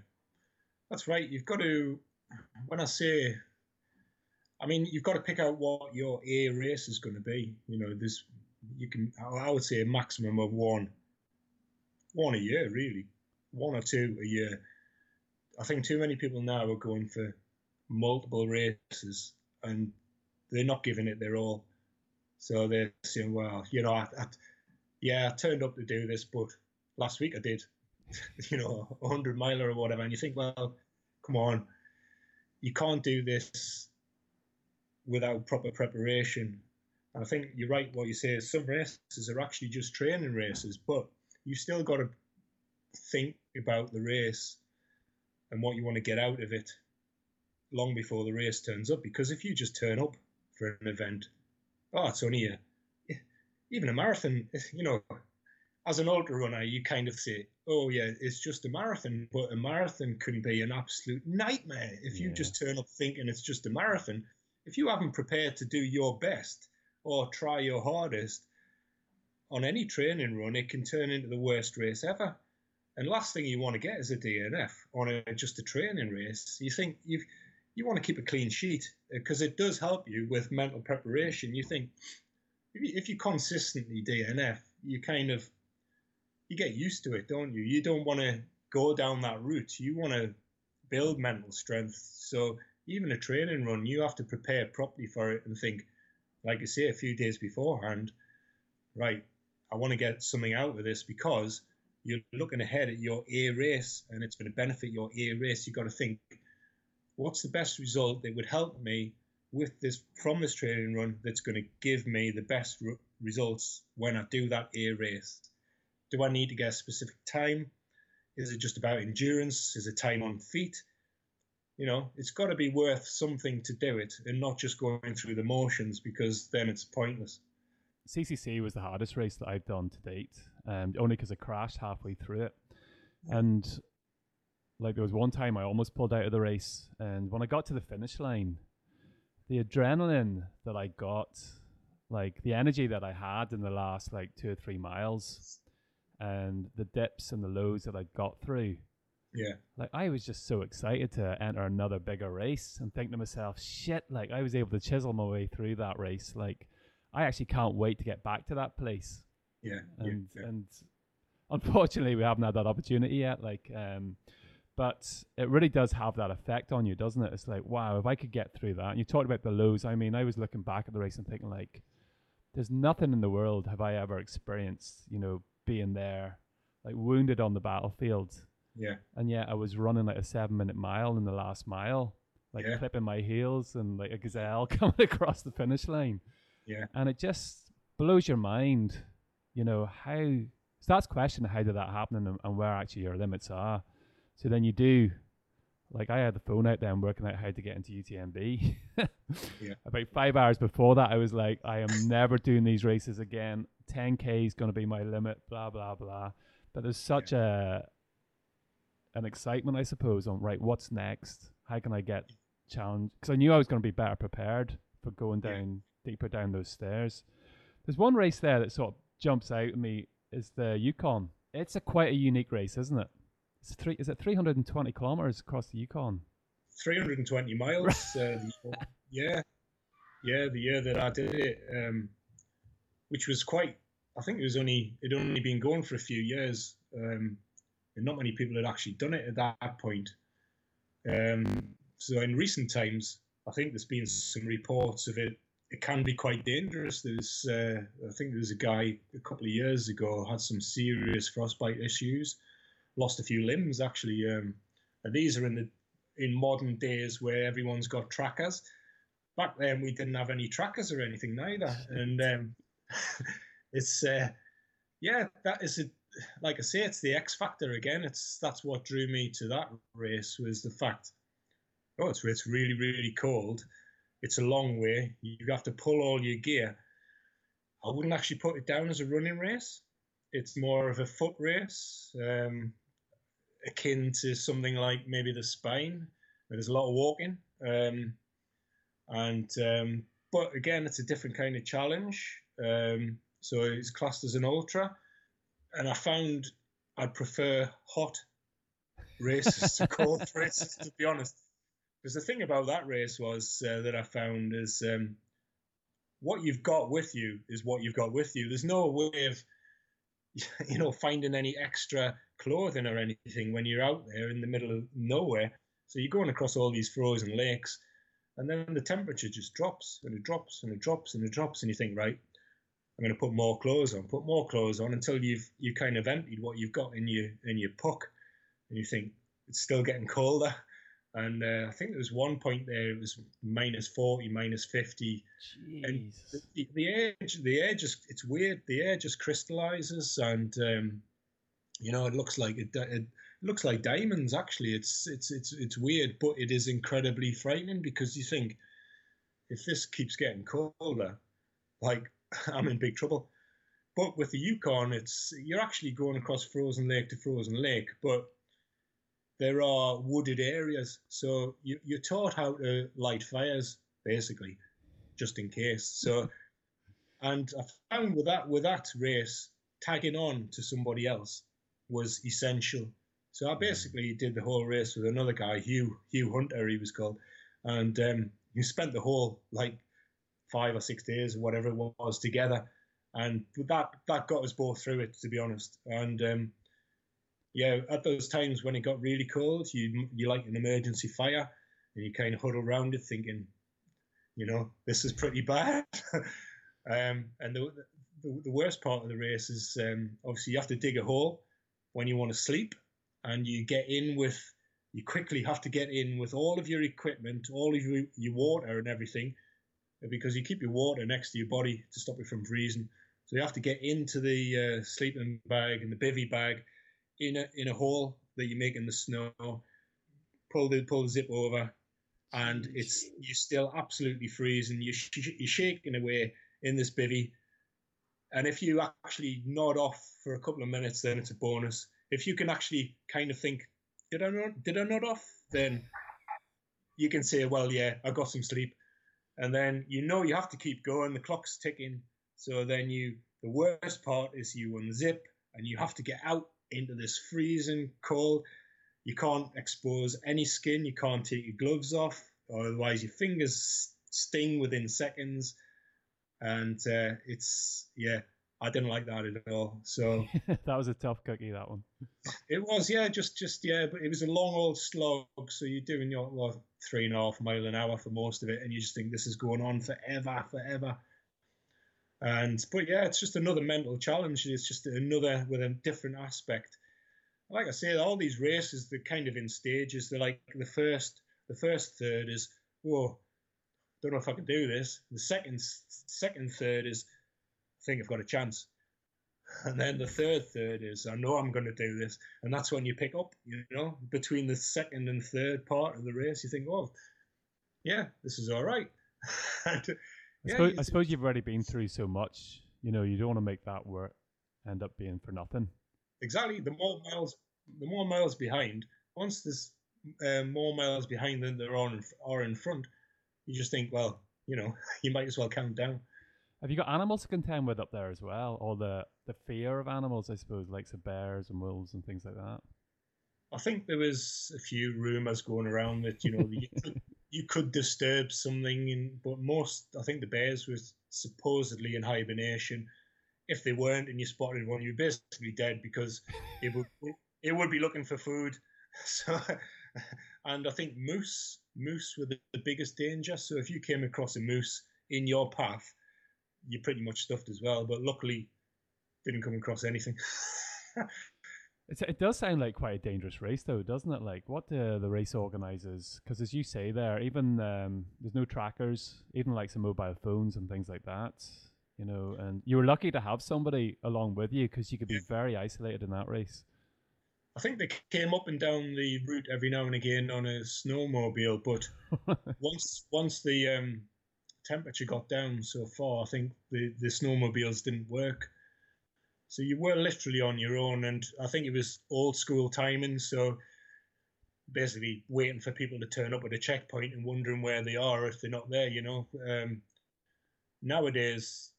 that's right. You've got to, when I say, I mean, you've got to pick out what your A race is going to be. You know, there's, you can, I would say a maximum of one, one a year, really, one or two a year. I think too many people now are going for multiple races and they're not giving it their all. So they're saying, well, you know, I, I, yeah, I turned up to do this, but last week I did you know, a hundred miler or whatever, and you think, well, come on, you can't do this without proper preparation. And I think you're right. What you say is some races are actually just training races, but you still got to think about the race and what you want to get out of it long before the race turns up. Because if you just turn up for an event, oh, it's only a even a marathon, you know, as an ultra runner, you kind of say, "Oh yeah, it's just a marathon," but a marathon can be an absolute nightmare if you just turn up thinking it's just a marathon. If you haven't prepared to do your best or try your hardest on any training run, it can turn into the worst race ever. And last thing you want to get is a DNF on a, just a training race. You think you you want to keep a clean sheet uh, because it does help you with mental preparation. You think if you, if you consistently DNF, you kind of you get used to it, don't you? You don't want to go down that route. You want to build mental strength. So even a training run, you have to prepare properly for it and think, like I say, a few days beforehand, right? I want to get something out of this because you're looking ahead at your A race and it's going to benefit your A race. You've got to think, what's the best result that would help me with this from this training run that's going to give me the best r- results when I do that A race? Do I need to get a specific time? Is it just about endurance? Is it time on feet? You know, it's got to be worth something to do it and not just going through the motions because then it's pointless. CCC was the hardest race that I've done to date, um, only because I crashed halfway through it. And like there was one time I almost pulled out of the race, and when I got to the finish line, the adrenaline that I got, like the energy that I had in the last like two or three miles, and the dips and the lows that I got through, Yeah, like I was just so excited to enter another bigger race and think to myself, shit, like I was able to chisel my way through that race. Like I actually can't wait to get back to that place. yeah, yeah, And yeah. and unfortunately we haven't had that opportunity yet. Like um but it really does have that effect on you, doesn't it? It's like, wow, if I could get through that. And you talked about the lows. I mean, I was looking back at the race and thinking like there's nothing in the world have I ever experienced, you know, being there, like wounded on the battlefield yeah. and yet I was running like a seven minute mile in the last mile, like Yeah. clipping my heels and like a gazelle coming across the finish line. Yeah. And it just blows your mind, you know, how starts questioning how did that happen and, and where actually your limits are. So then you do, like I had the phone out there and working out how to get into UTMB. Yeah. About five hours before that, I was like, I am never doing these races again. 10K is going to be my limit, blah, blah, blah. But there's such a an excitement, I suppose, on right, what's next? How can I get challenged? Because I knew I was going to be better prepared for going Yeah. down deeper down those stairs. There's one race there that sort of jumps out at me is the Yukon. It's a quite a unique race, isn't it? It's three. Is it 320 kilometers across the Yukon? 320 miles. uh, yeah, yeah, the year that I did it, um, which was quite. I think it was only it only been going for a few years, um, and not many people had actually done it at that point. Um, so in recent times, I think there's been some reports of it. It can be quite dangerous. There's, uh, I think there was a guy a couple of years ago had some serious frostbite issues, lost a few limbs actually. Um, and these are in the in modern days where everyone's got trackers. Back then, we didn't have any trackers or anything neither, and um, it's uh, yeah, that is a like I say, it's the X factor again. It's that's what drew me to that race was the fact. Oh, it's it's really really cold. It's a long way. You have to pull all your gear. I wouldn't actually put it down as a running race. It's more of a foot race. Um, akin to something like maybe the spine, where there's a lot of walking. Um, and um, but again, it's a different kind of challenge. Um, so it's classed as an ultra, and I found I'd prefer hot races to cold races, to be honest. Because the thing about that race was uh, that I found is um, what you've got with you is what you've got with you. There's no way of you know finding any extra clothing or anything when you're out there in the middle of nowhere. So you're going across all these frozen lakes, and then the temperature just drops and it drops and it drops and it drops, and you think, right, I'm going to put more clothes on, put more clothes on until you've you kind of emptied what you've got in your in your pulk, and you think it's still getting colder. And uh, I think there was one point there it was minus forty, minus fifty, Jeez. and the, the air the air just it's weird. The air just crystallizes, and um, you know it looks like it, it looks like diamonds. Actually, it's it's it's it's weird, but it is incredibly frightening because you think if this keeps getting colder, like I'm in big trouble. But with the Yukon, it's you're actually going across frozen lake to frozen lake, but there are wooded areas, so you, you're taught how to light fires basically, just in case. So, and I found with that with that race, tagging on to somebody else was essential. So I basically did the whole race with another guy, Hugh Hugh Hunter, he was called, and um, he spent the whole like five or six days or whatever it was together, and that that got us both through it to be honest. And um, yeah, at those times when it got really cold, you you like an emergency fire, and you kind of huddle around it thinking, you know, this is pretty bad. um, and the, the the worst part of the race is um, obviously you have to dig a hole when you want to sleep, and you get in with you quickly have to get in with all of your equipment, all of your, your water and everything, because you keep your water next to your body to stop it from freezing. So you have to get into the uh, sleeping bag and the bivy bag in a in a hole that you make in the snow. Pull the pull the zip over, and it's you're still absolutely freezing. You sh- you're shaking away in this bivy, and if you actually nod off for a couple of minutes, then it's a bonus. If you can actually kind of think, did I nod, did I nod off? Then you can say, well, yeah, I got some sleep, and then you know you have to keep going. The clock's ticking, so then you. The worst part is you unzip and you have to get out into this freezing cold. You can't expose any skin. You can't take your gloves off, otherwise your fingers sting within seconds. And uh, it's yeah, I didn't like that at all. So that was a tough cookie. That one. it was yeah, just just yeah, but it was a long old slog. So you're doing your well, three and a half mile an hour for most of it, and you just think this is going on forever, forever. And but yeah, it's just another mental challenge. It's just another with a different aspect. Like I say, all these races they're kind of in stages. They're like the first the first third is whoa, don't know if I can do this. The second second third is I think I've got a chance. And then the third third is I know I'm going to do this, and that's when you pick up. You know, between the second and third part of the race, you think, oh, yeah, this is all right. I, suppose, I suppose you've already been through so much. You know, you don't want to make that work end up being for nothing. Exactly. The more miles, the more miles behind. Once there's uh, more miles behind than there are in, are in front, you just think, well, you know, you might as well count down. Have you got animals to contend with up there as well, or the the fear of animals? I suppose, like some bears and wolves and things like that. I think there was a few rumors going around that you know you, could, you could disturb something, in, but most I think the bears was supposedly in hibernation. If they weren't and you spotted one, you're basically dead because it would it would be looking for food. So, and I think moose moose were the, the biggest danger. So if you came across a moose in your path, you're pretty much stuffed as well. But luckily, didn't come across anything. It does sound like quite a dangerous race, though, doesn't it? Like, what do the race organizers? Because as you say there, even um, there's no trackers, even like some mobile phones and things like that. You know, and you were lucky to have somebody along with you because you could be very isolated in that race. I think they came up and down the route every now and again on a snowmobile, but once once the um, temperature got down so far, I think the, the snowmobiles didn't work. So you were literally on your own, and I think it was old school timing. So basically waiting for people to turn up at a checkpoint and wondering where they are if they're not there. You know, um, nowadays,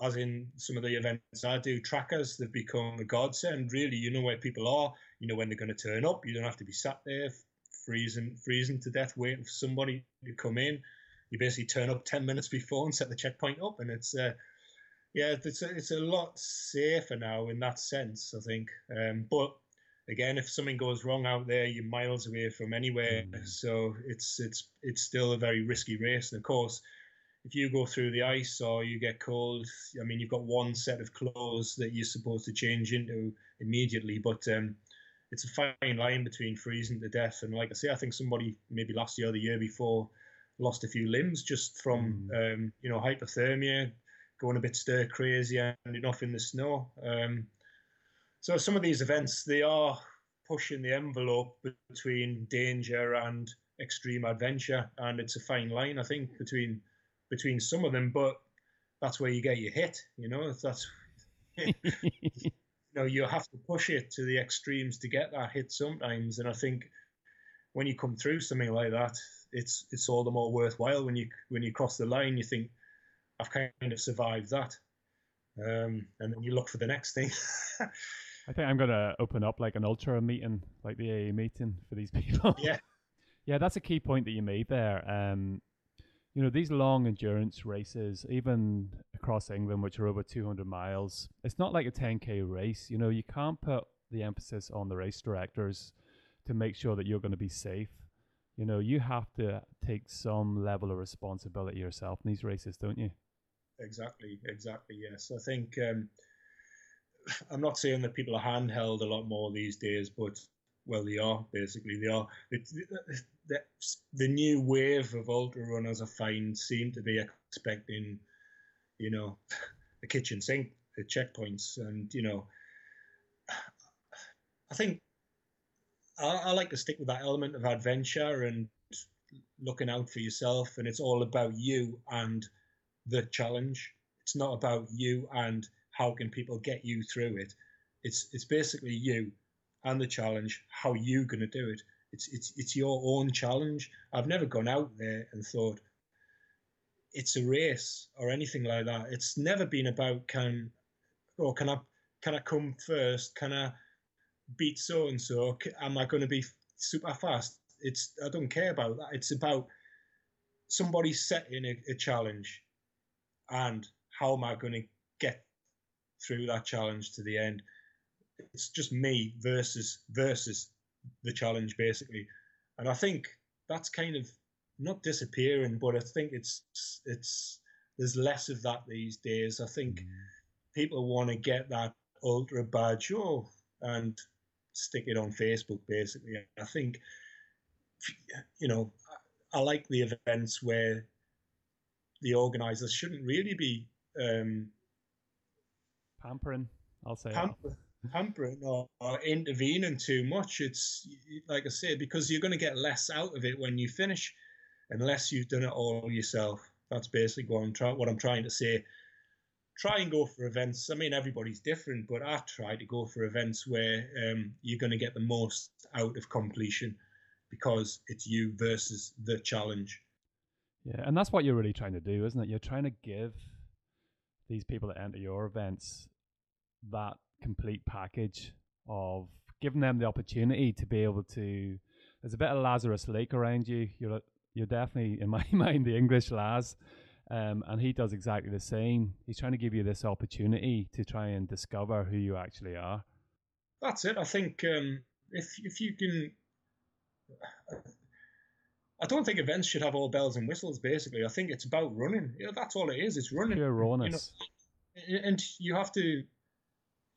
as in some of the events I do, trackers they've become a godsend. Really, you know where people are. You know when they're going to turn up. You don't have to be sat there freezing freezing to death waiting for somebody to come in. You basically turn up ten minutes before and set the checkpoint up, and it's. Uh, yeah, it's a, it's a lot safer now in that sense, I think. Um, but again, if something goes wrong out there, you're miles away from anywhere. Mm. So it's it's it's still a very risky race. And of course, if you go through the ice or you get cold, I mean, you've got one set of clothes that you're supposed to change into immediately. But um, it's a fine line between freezing to death and, like I say, I think somebody maybe last year or the year before lost a few limbs just from mm. um, you know hypothermia, going a bit stir crazy, ending off in the snow. Um, so some of these events they are pushing the envelope between danger and extreme adventure, and it's a fine line I think between between some of them. But that's where you get your hit. You know, that's you know you have to push it to the extremes to get that hit sometimes, and I think when you come through something like that, it's it's all the more worthwhile when you when you cross the line. You think I've kind of survived that. Um, and then you look for the next thing. I think I'm gonna open up like an ultra meeting, like the AA meeting for these people. Yeah, yeah, that's a key point that you made there. Um, you know, these long endurance races, even across England, which are over 200 miles, it's not like a 10k race. You know, you can't put the emphasis on the race directors to make sure that you're going to be safe. You know, you have to take some level of responsibility yourself in these races, don't you? Exactly, exactly. Yes, I think um, I'm not saying that people are handheld a lot more these days, but well, they are basically. They are. The, the new wave of ultra runners, I find, seem to be expecting, you know, a kitchen sink at checkpoints, and you know, I think I, I like to stick with that element of adventure and looking out for yourself, and it's all about you and the challenge. It's not about you and how can people get you through it. It's it's basically you and the challenge. How you going to do it? It's it's it's your own challenge. I've never gone out there and thought it's a race or anything like that. It's never been about can or can I can I come first? Can I beat so and so? Am I going to be super fast? It's I don't care about that. It's about somebody setting a, a challenge and how am I going to get through that challenge to the end? It's just me versus versus the challenge basically, and I think that's kind of not disappearing, but I think it's it's there's less of that these days. I think mm. people want to get that ultra badge, oh, and stick it on Facebook basically. I think you know I like the events where the organisers shouldn't really be um, pampering. I'll say pamper, pampering or, or, intervening too much. It's like I said because you're going to get less out of it when you finish, unless you've done it all yourself. That's basically what I'm trying. What I'm trying to say. Try and go for events. I mean, everybody's different, but I try to go for events where um, you're going to get the most out of completion because it's you versus the challenge. Yeah, and that's what you're really trying to do, isn't it? You're trying to give these people that enter your events that complete package of giving them the opportunity to be able to. There's a bit of Lazarus Lake around you. You're you're definitely, in my mind, the English Laz, um, and he does exactly the same. He's trying to give you this opportunity to try and discover who you actually are. That's it. I think um, if if you can I don't think events should have all bells and whistles. Basically, I think it's about running. Know, that's all it is. It's running. Pure rawness. You know, and you have to,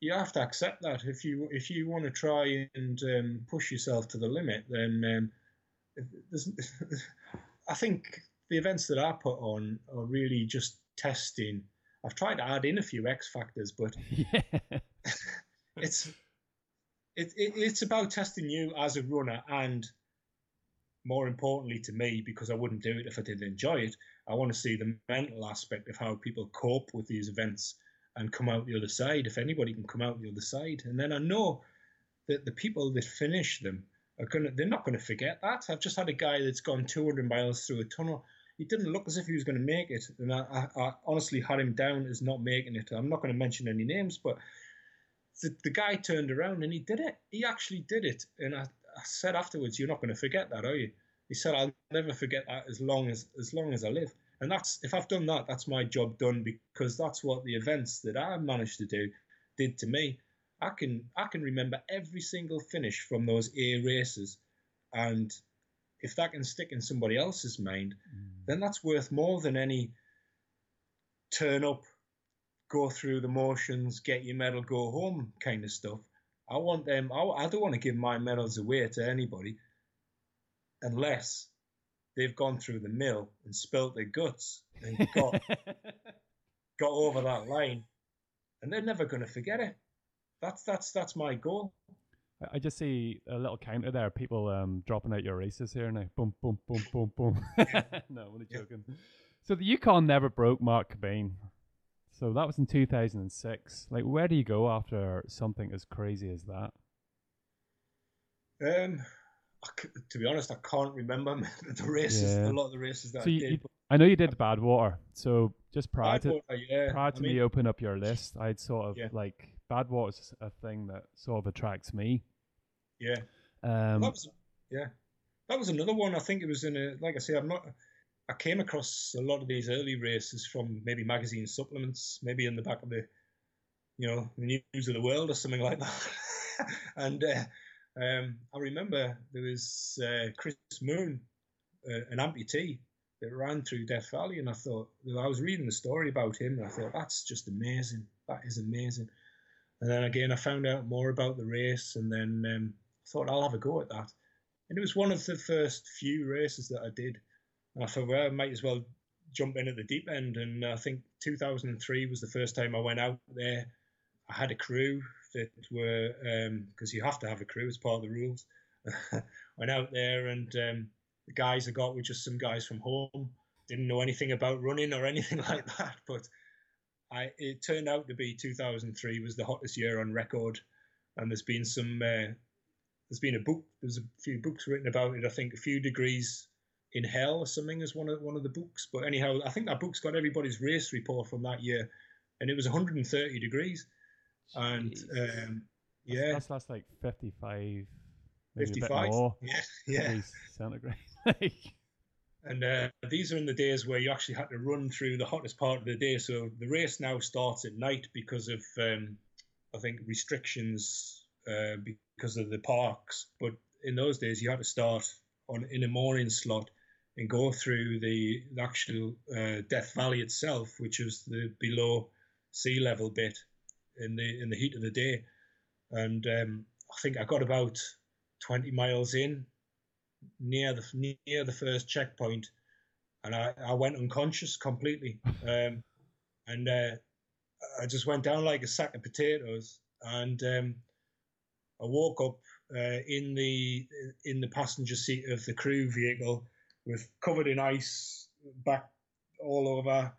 you have to accept that if you if you want to try and um, push yourself to the limit, then um, I think the events that I put on are really just testing. I've tried to add in a few X factors, but yeah. it's it, it, it's about testing you as a runner and more importantly to me, because I wouldn't do it if I didn't enjoy it, I want to see the mental aspect of how people cope with these events and come out the other side. If anybody can come out the other side, and then I know that the people that finish them are gonna, they're not to forget that. I've just had a guy that's gone 200 miles through a tunnel. He didn't look as if he was to make it, and I, I, I honestly had him down as not making it. I'm not to mention any names, but the, the guy turned around and he did it. He actually did it, and I, I said afterwards, "You're not going to forget that, are you?" He said, "I'll never forget that as long as as long as I live." And that's if I've done that, that's my job done because that's what the events that I managed to do did to me. I can I can remember every single finish from those A races, and if that can stick in somebody else's mind, mm. then that's worth more than any turn up, go through the motions, get your medal, go home kind of stuff. I want them. I, I don't want to give my medals away to anybody unless they've gone through the mill and spilt their guts and got got over that line, and they're never going to forget it. That's that's that's my goal. I just see a little counter there. People um, dropping out your races here now. Boom, boom, boom, boom, boom. no, I'm only joking. Yeah. So the Yukon never broke Mark Cockbain. So that was in 2006. Like, where do you go after something as crazy as that? Um, to be honest, I can't remember the races. Yeah. A lot of the races that so I you, did. I know you did Badwater. So just prior to yeah. prior to I mean, me opening up your list, I'd sort of yeah. like Badwater's a thing that sort of attracts me. Yeah. Um, that was yeah. That was another one. I think it was in a like I say, I'm not. I came across a lot of these early races from maybe magazine supplements, maybe in the back of the, you know, the news of the world or something like that. and uh, um, I remember there was uh, Chris Moon, uh, an amputee that ran through Death Valley, and I thought I was reading the story about him, and I thought that's just amazing. That is amazing. And then again, I found out more about the race, and then um, thought I'll have a go at that. And it was one of the first few races that I did. And I thought, well, I might as well jump in at the deep end. And I think 2003 was the first time I went out there. I had a crew that were, because um, you have to have a crew as part of the rules. went out there, and um, the guys I got were just some guys from home. Didn't know anything about running or anything like that. But I, it turned out to be 2003 was the hottest year on record. And there's been some uh, there's been a book. There's a few books written about it. I think a few degrees in hell or something is one of one of the books. But anyhow, I think that book's got everybody's race report from that year, and it was 130 degrees. And um, yeah, that's, that's, like 55. 55. Yeah, yeah. Centigrade. and uh, these are in the days where you actually had to run through the hottest part of the day. So the race now starts at night because of um, I think restrictions uh, because of the parks. But in those days, you had to start on in a morning slot and go through the, the actual uh, Death Valley itself, which was the below sea level bit in the in the heat of the day. And um, I think I got about 20 miles in near the near the first checkpoint, and I, I went unconscious completely. Um, and uh, I just went down like a sack of potatoes. And um, I woke up uh, in the in the passenger seat of the crew vehicle with covered in ice, back all over.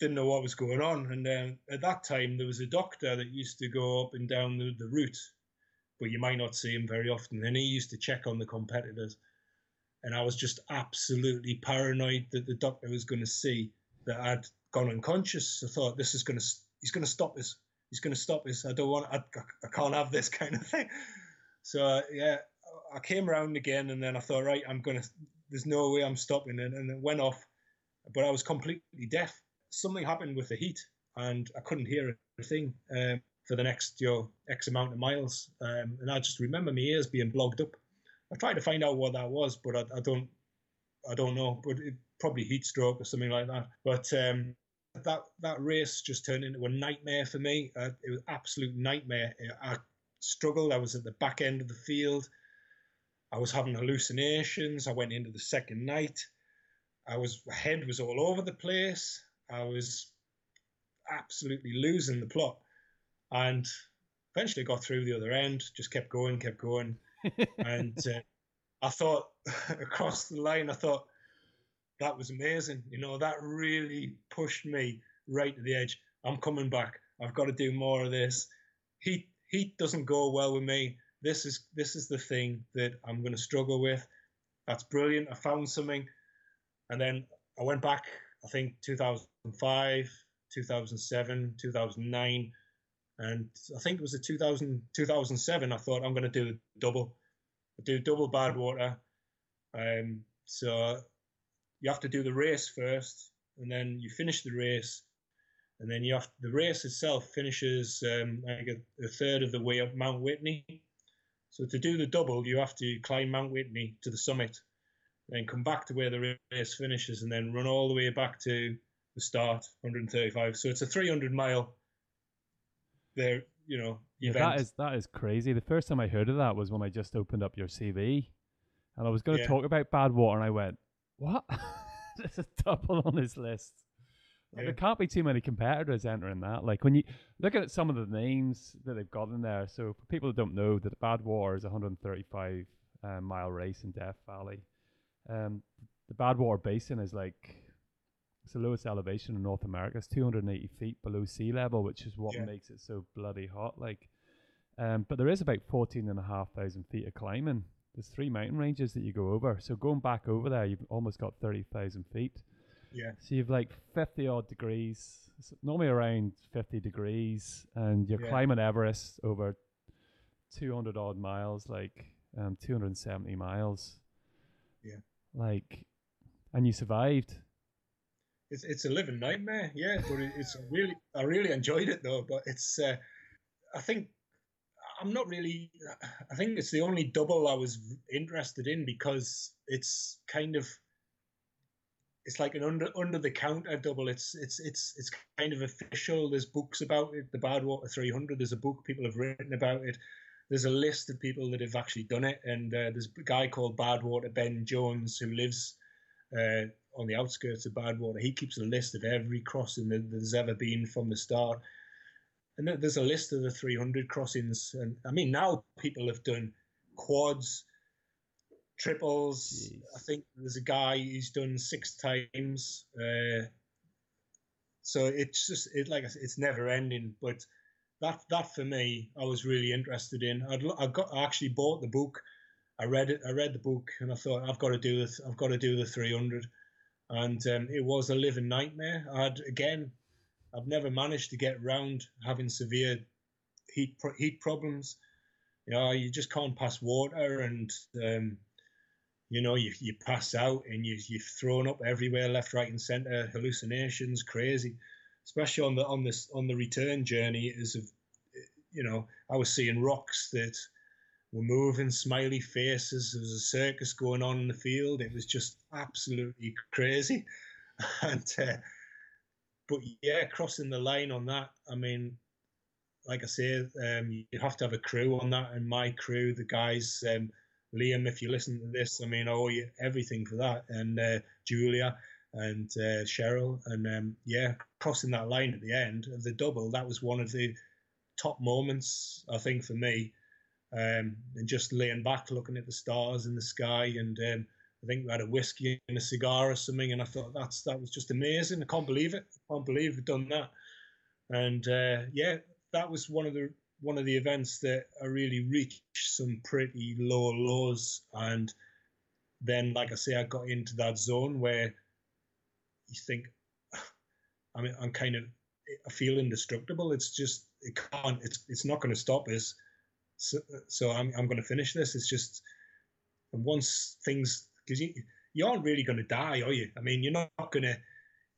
Didn't know what was going on, and then at that time there was a doctor that used to go up and down the, the route, but you might not see him very often. And he used to check on the competitors, and I was just absolutely paranoid that the doctor was going to see that I'd gone unconscious. I thought this is going to he's going to stop us he's going to stop us. I don't want, I, I can't have this kind of thing. So uh, yeah, I came around again, and then I thought, right, I'm gonna. There's no way I'm stopping, and, and it went off. But I was completely deaf. Something happened with the heat, and I couldn't hear a thing um, for the next you know, X amount of miles. Um, and I just remember my ears being blocked up. I tried to find out what that was, but I, I don't, I don't know. But it, probably heat stroke or something like that. But um, that that race just turned into a nightmare for me. Uh, it was absolute nightmare. I struggled. I was at the back end of the field. I was having hallucinations. I went into the second night. I was my head was all over the place. I was absolutely losing the plot, and eventually got through the other end. Just kept going, kept going, and uh, I thought across the line. I thought that was amazing. You know, that really pushed me right to the edge. I'm coming back. I've got to do more of this. Heat heat doesn't go well with me. This is this is the thing that I'm going to struggle with. That's brilliant. I found something, and then I went back. I think 2005, 2007, 2009, and I think it was a 2000, 2007. I thought I'm going to do double, I do double Badwater. Um, so you have to do the race first, and then you finish the race, and then you have the race itself finishes um, like a, a third of the way up Mount Whitney. So to do the double, you have to climb Mount Whitney to the summit, then come back to where the race finishes, and then run all the way back to the start, 135. So it's a 300 mile. There, you know, yeah, that is that is crazy. The first time I heard of that was when I just opened up your CV, and I was going to yeah. talk about Badwater, and I went, "What? There's a double on this list." Like, yeah. There can't be too many competitors entering that. Like when you look at some of the names that they've got in there. So for people who don't know, that Badwater is a 135 uh, mile race in Death Valley. Um, the Badwater Basin is like it's the lowest elevation in North America. It's 280 feet below sea level, which is what yeah. makes it so bloody hot. Like, um, but there is about 14 and a half thousand feet of climbing. There's three mountain ranges that you go over. So going back over there, you've almost got 30,000 feet. Yeah. So you've like 50 odd degrees, normally around 50 degrees, and you're yeah. climbing Everest over 200 odd miles, like um, 270 miles. Yeah. Like, and you survived it's it's a living nightmare. Yeah, but it's really I really enjoyed it though. But it's uh, I think I'm not really. I think it's the only double I was interested in because it's kind of it's like an under under the counter double. It's it's it's it's kind of official. There's books about it. The Badwater 300. There's a book people have written about it. There's a list of people that have actually done it, and uh, there's a guy called Badwater Ben Jones who lives uh, on the outskirts of Badwater. He keeps a list of every crossing that there's ever been from the start. And there's a list of the 300 crossings. And I mean, now people have done quads, triples. Jeez. I think there's a guy who's done six times. Uh, so it's just it like it's never ending. But that that for me, I was really interested in. I'd, I got I actually bought the book. I read it. I read the book, and I thought I've got to do this. I've got to do the 300 and um, it was a living nightmare. I'd again, I've never managed to get round having severe heat heat problems. You know, you just can't pass water, and um, you know, you you pass out, and you you've thrown up everywhere, left, right, and centre, hallucinations, crazy. Especially on the on this on the return journey, is of, you know, I was seeing rocks that were moving, smiley faces. There was a circus going on in the field. It was just absolutely crazy. and uh, but yeah, crossing the line on that. I mean, like I say, um, you have to have a crew on that. And my crew, the guys, um, Liam, if you listen to this, I mean, I owe you everything for that. And uh, Julia and uh, Cheryl, and um, yeah, crossing that line at the end of the double, that was one of the top moments I think for me um, and just laying back, looking at the stars in the sky. And um, I think we had a whiskey and a cigar or something. And I thought that's that was just amazing. I can't believe it. I can't believe we've done that. And uh, yeah, that was one of the one of the events that I really reached some pretty low lows. And then, like I say, I got into that zone where you think, I mean, I'm kind of I feel indestructible. It's just it can't. It's it's not going to stop us so, so I'm, I'm going to finish this. It's just and once things because you you aren't really going to die, are you? I mean, you're not going to.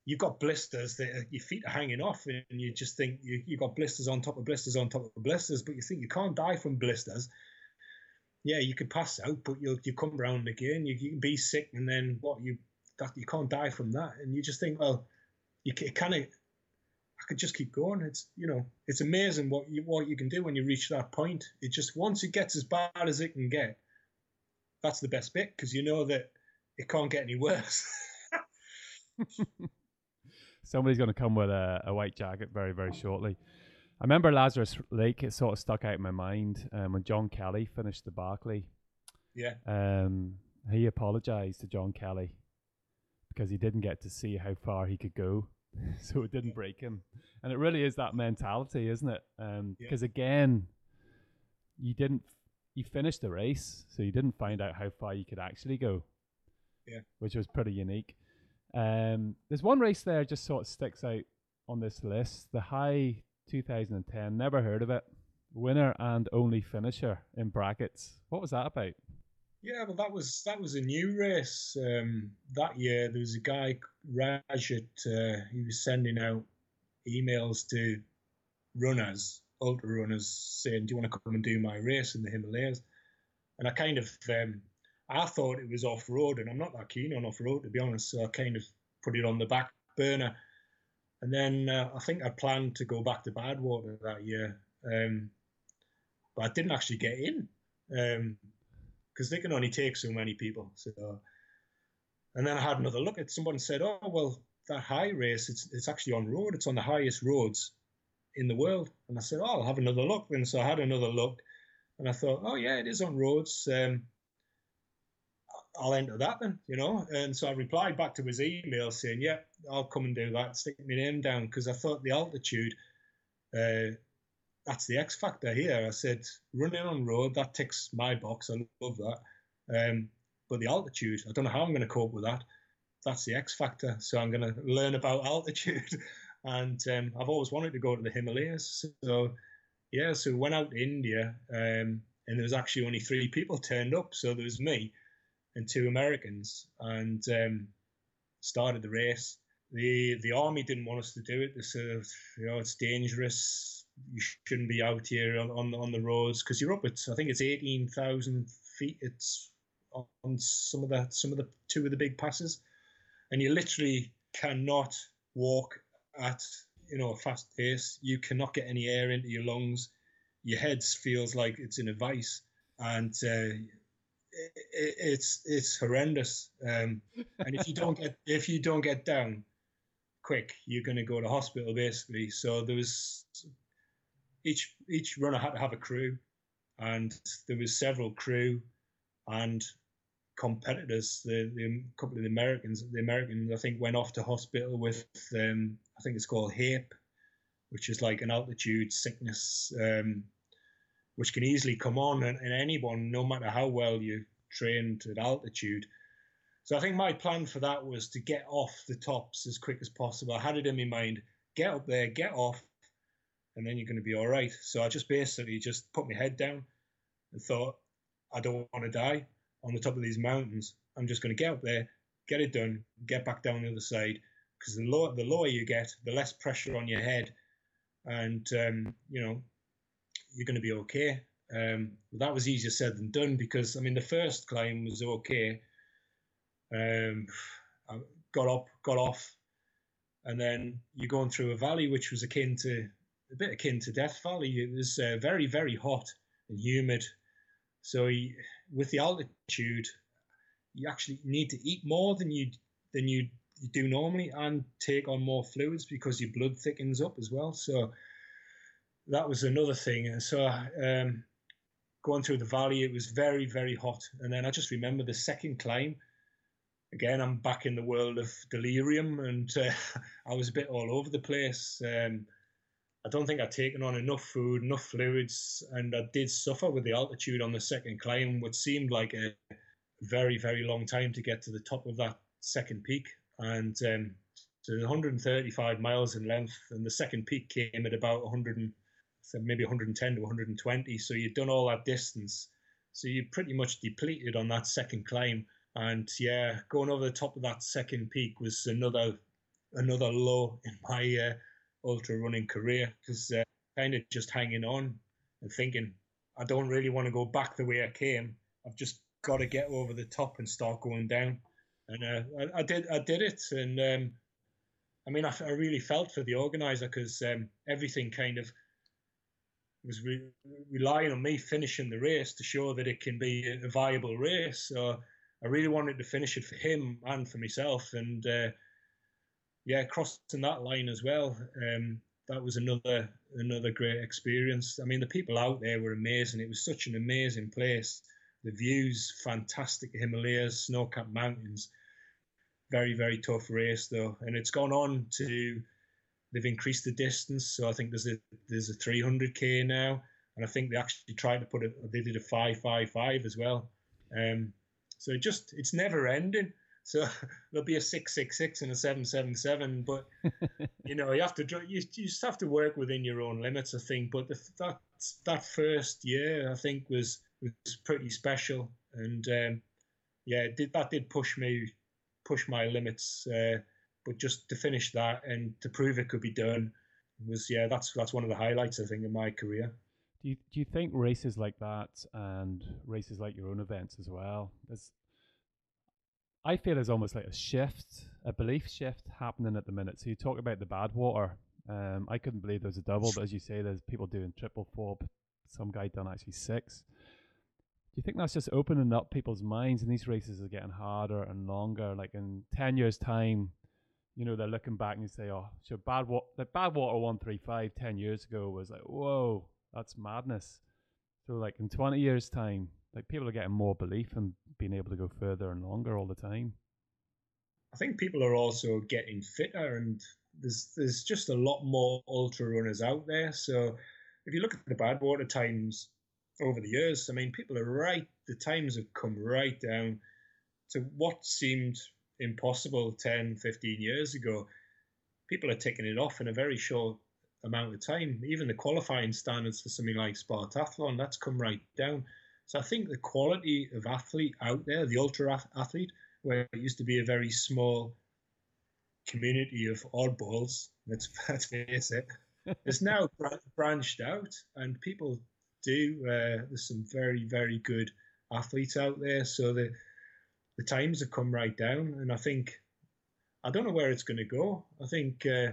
You've got blisters that your feet are hanging off, and you just think you you got blisters on top of blisters on top of blisters, but you think you can't die from blisters. Yeah, you could pass out, but you'll you come round again. You, you can be sick, and then what you that you can't die from that, and you just think, well, you kind of I could just keep going. It's you know, it's amazing what you what you can do when you reach that point. It just once it gets as bad as it can get, that's the best bit because you know that it can't get any worse. Somebody's going to come with a, a white jacket very very shortly. I remember Lazarus Lake. It sort of stuck out in my mind um, when John Kelly finished the Barkley. Yeah. Um, he apologized to John Kelly because he didn't get to see how far he could go so it didn't break him. And it really is that mentality, isn't it? Because um, yeah. again, you didn't you finished the race, so you didn't find out how far you could actually go. Yeah. Which was pretty unique. Um, there's one race there just sort of sticks out on this list. The High 2010. Never heard of it. Winner and only finisher in brackets. What was that about? Yeah, well, that was that was a new race um, that year. There was a guy Rajat uh, he was sending out emails to runners, ultra runners, saying, "Do you want to come and do my race in the Himalayas?" And I kind of um, I thought it was off road, and I'm not that keen on off road to be honest. So I kind of put it on the back burner. And then uh, I think I planned to go back to Badwater that year, um, but I didn't actually get in. Um, because they can only take so many people. So, and then I had another look at someone said, "Oh well, that high race, it's it's actually on road. It's on the highest roads in the world." And I said, "Oh, I'll have another look." And so I had another look, and I thought, "Oh yeah, it is on roads." Um, I'll enter that then, you know. And so I replied back to his email saying, "Yeah, I'll come and do that. Stick my name down," because I thought the altitude. Uh, that's the X factor here. I said, running on road, that ticks my box. I love that. Um, but the altitude, I don't know how I'm going to cope with that. That's the X factor. So I'm going to learn about altitude. and um, I've always wanted to go to the Himalayas. So, yeah, so we went out to India, um, and there was actually only three people turned up. So there was me and two Americans, and um, started the race. The the army didn't want us to do it. They said, you know, it's dangerous you shouldn't be out here on on, on the roads because you're up at I think it's eighteen thousand feet. It's on some of the some of the two of the big passes, and you literally cannot walk at you know a fast pace. You cannot get any air into your lungs. Your head feels like it's in a vice, and uh, it, it's it's horrendous. Um, and if you don't get if you don't get down quick, you're going to go to hospital basically. So there was each each runner had to have a crew, and there was several crew and competitors. The, the couple of the Americans, the Americans, I think, went off to hospital with um, I think it's called HAPE, which is like an altitude sickness, um, which can easily come on in anyone, no matter how well you trained at altitude. So I think my plan for that was to get off the tops as quick as possible. I had it in my mind: get up there, get off, and then you're going to be all right. So I just basically just put my head down and thought, I don't want to die on the top of these mountains. I'm just going to get up there, get it done, get back down the other side. Because the lower the lower you get, the less pressure on your head, and um, you know you're going to be okay. Um, that was easier said than done because I mean the first climb was okay. Um, I got up, got off, and then you're going through a valley which was akin to a bit akin to Death Valley. It was uh, very, very hot and humid. So he, with the altitude, you actually need to eat more than you than you, you do normally, and take on more fluids because your blood thickens up as well. So that was another thing. And so um, going through the valley, it was very, very hot. And then I just remember the second climb. Again, I'm back in the world of delirium, and uh, I was a bit all over the place. Um, I don't think I'd taken on enough food, enough fluids, and I did suffer with the altitude on the second climb, which seemed like a very, very long time to get to the top of that second peak. And um, so 135 miles in length, and the second peak came at about 100, maybe 110 to 120. So you'd done all that distance. So you're pretty much depleted on that second climb. And yeah, going over the top of that second peak was another another low in my uh, ultra running career because uh, kind of just hanging on and thinking I don't really want to go back the way I came. I've just got to get over the top and start going down. And uh, I, I, did I did it, and um, I mean I, I, really felt for the organizer because um, everything kind of was re- relying on me finishing the race to show that it can be a viable race. So I really wanted to finish it for him and for myself, and uh, yeah, crossing that line as well. Um, that was another another great experience. I mean, the people out there were amazing. It was such an amazing place. The views, fantastic Himalayas, snow-capped mountains. Very very tough race though, and it's gone on to. They've increased the distance, so I think there's a there's a 300k now. and I think they actually tried to put it. They did a five five five as well. Um, so it just it's never ending. So there'll be a six six six and a seven seven seven, but you know you have to you, you just have to work within your own limits, I think. But the, that that first year, I think was was pretty special, and um, yeah, did that did push me push my limits. Uh, but just to finish that and to prove it could be done was yeah, that's that's one of the highlights I think in my career. Do you, do you think races like that and races like your own events as well? There's, I feel there's almost like a shift, a belief shift happening at the minute. So you talk about the Badwater. Um, I couldn't believe there's a double, but as you say, there's people doing triple four. Some guy done actually six. Do you think that's just opening up people's minds and these races are getting harder and longer? Like in 10 years' time, you know, they're looking back and you say, oh, so bad, wa- the Badwater 135 10 years ago was like, whoa, that's madness. So like in 20 years time, like people are getting more belief and being able to go further and longer all the time. I think people are also getting fitter and there's there's just a lot more ultra runners out there. So if you look at the Badwater times over the years, I mean people are right the times have come right down to what seemed impossible 10, 15 years ago. People are taking it off in a very short amount of time. Even the qualifying standards for something like Spartathlon, that's come right down. So I think the quality of athlete out there, the ultra athlete, where it used to be a very small community of oddballs, let's, let's face it, is now branched out, and people do. Uh, there's some very, very good athletes out there. So the the times have come right down, and I think I don't know where it's going to go. I think uh,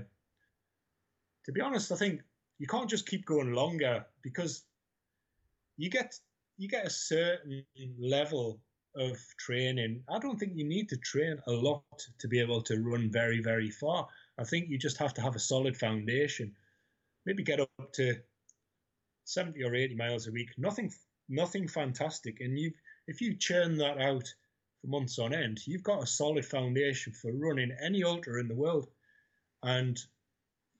to be honest, I think you can't just keep going longer because you get you get a certain level of training. I don't think you need to train a lot to be able to run very very far. I think you just have to have a solid foundation. Maybe get up to 70 or 80 miles a week. Nothing nothing fantastic and you if you churn that out for months on end, you've got a solid foundation for running any ultra in the world. And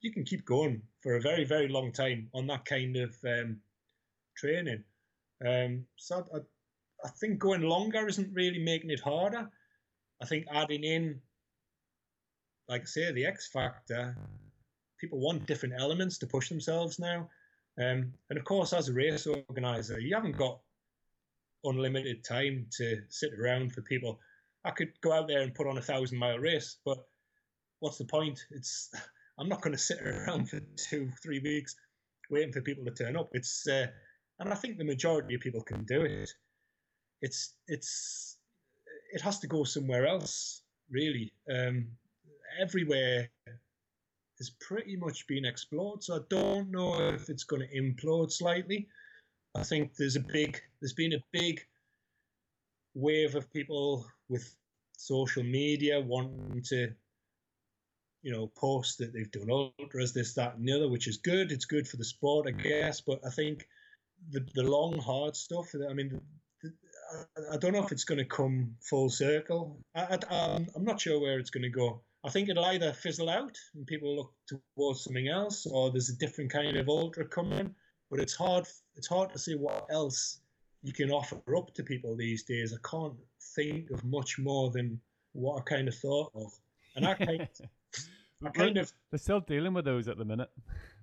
you can keep going for a very, very long time on that kind of um, training. Um, so I, I think going longer isn't really making it harder. I think adding in, like I say, the X factor, people want different elements to push themselves now. Um, and of course, as a race organizer, you haven't got unlimited time to sit around for people. I could go out there and put on a thousand mile race, but what's the point? It's I'm not going to sit around for two, three weeks waiting for people to turn up. It's uh, and I think the majority of people can do it. It's it's it has to go somewhere else, really. Um, everywhere has pretty much been explored, so I don't know if it's going to implode slightly. I think there's a big there's been a big wave of people with social media wanting to you know post that they've done ultras this that and the other which is good it's good for the sport i guess but i think the the long hard stuff i mean I don't know if it's going to come full circle. I, I, I'm not sure where it's going to go. I think it'll either fizzle out and people look towards something else, or there's a different kind of ultra coming. But it's hard it's hard to see what else you can offer up to people these days. I can't think of much more than what I kind of thought of, and I kind, I kind of they're still dealing with those at the minute.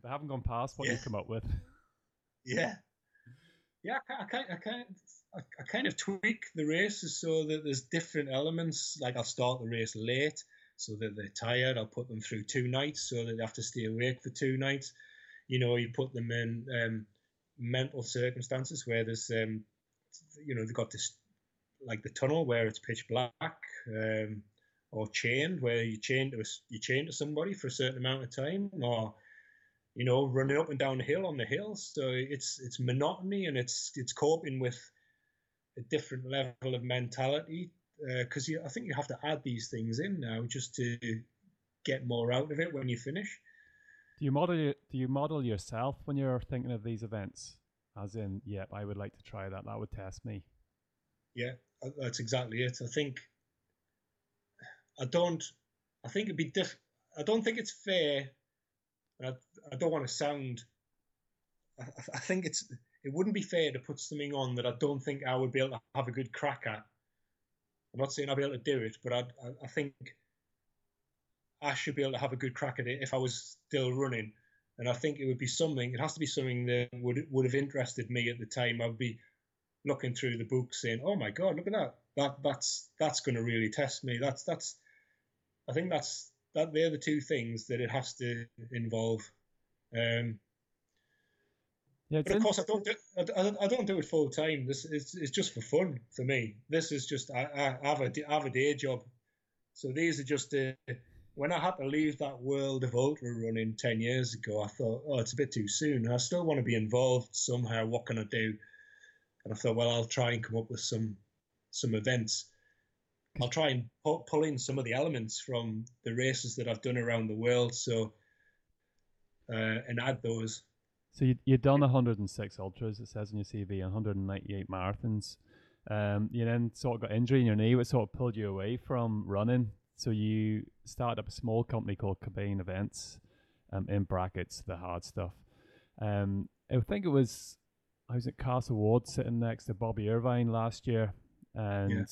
They haven't gone past what yeah. you come up with. Yeah, yeah. I, kind, I kind, I, I kind of tweak the races so that there's different elements. Like I'll start the race late so that they're tired. I'll put them through two nights so that they have to stay awake for two nights. You know, you put them in. Um, mental circumstances where there's um, you know they've got this like the tunnel where it's pitch black um, or chained where you chain to you chain to somebody for a certain amount of time or you know running up and down the hill on the hill so it's it's monotony and it's it's coping with a different level of mentality because uh, I think you have to add these things in now just to get more out of it when you finish. Do you model do you model yourself when you're thinking of these events? As in, yep, I would like to try that. That would test me. Yeah, uh, that's exactly it. I think I don't. I think it'd be diff. I don't think it's fair. I, I don't want to sound. I, I think it's it wouldn't be fair to put something on that I don't think I would be able to have a good crack at. I'm not saying I'll be able to do it, but I, I, I think I should be able to have a good crack at it if I was still running. And I think it would be something. It has to be something that would would have interested me at the time. I would be looking through the book, saying, "Oh my God, look at that! That that's that's going to really test me. That's that's. I think that's that. They're the two things that it has to involve. Um, yeah, but of course, I don't do, I, I don't do it full time. This is it's just for fun for me. This is just I, I have a I have a day job, so these are just uh, when I had to leave that world of ultra running ten years ago. I thought, oh, it's a bit too soon. I still want to be involved somehow. What can I do? And I thought, well, I'll try and come up with some some events. I'll try and pull, pull in some of the elements from the races that I've done around the world. So uh, and add those so you you'd done 106 ultras, it says in your CV, 198 marathons. Um, you then sort of got injury in your knee, which sort of pulled you away from running. So you started up a small company called Cockbain Events, um, in brackets, the hard stuff. Um, I think it was I was at Castle Ward sitting next to Bobby Irvine last year, and yeah.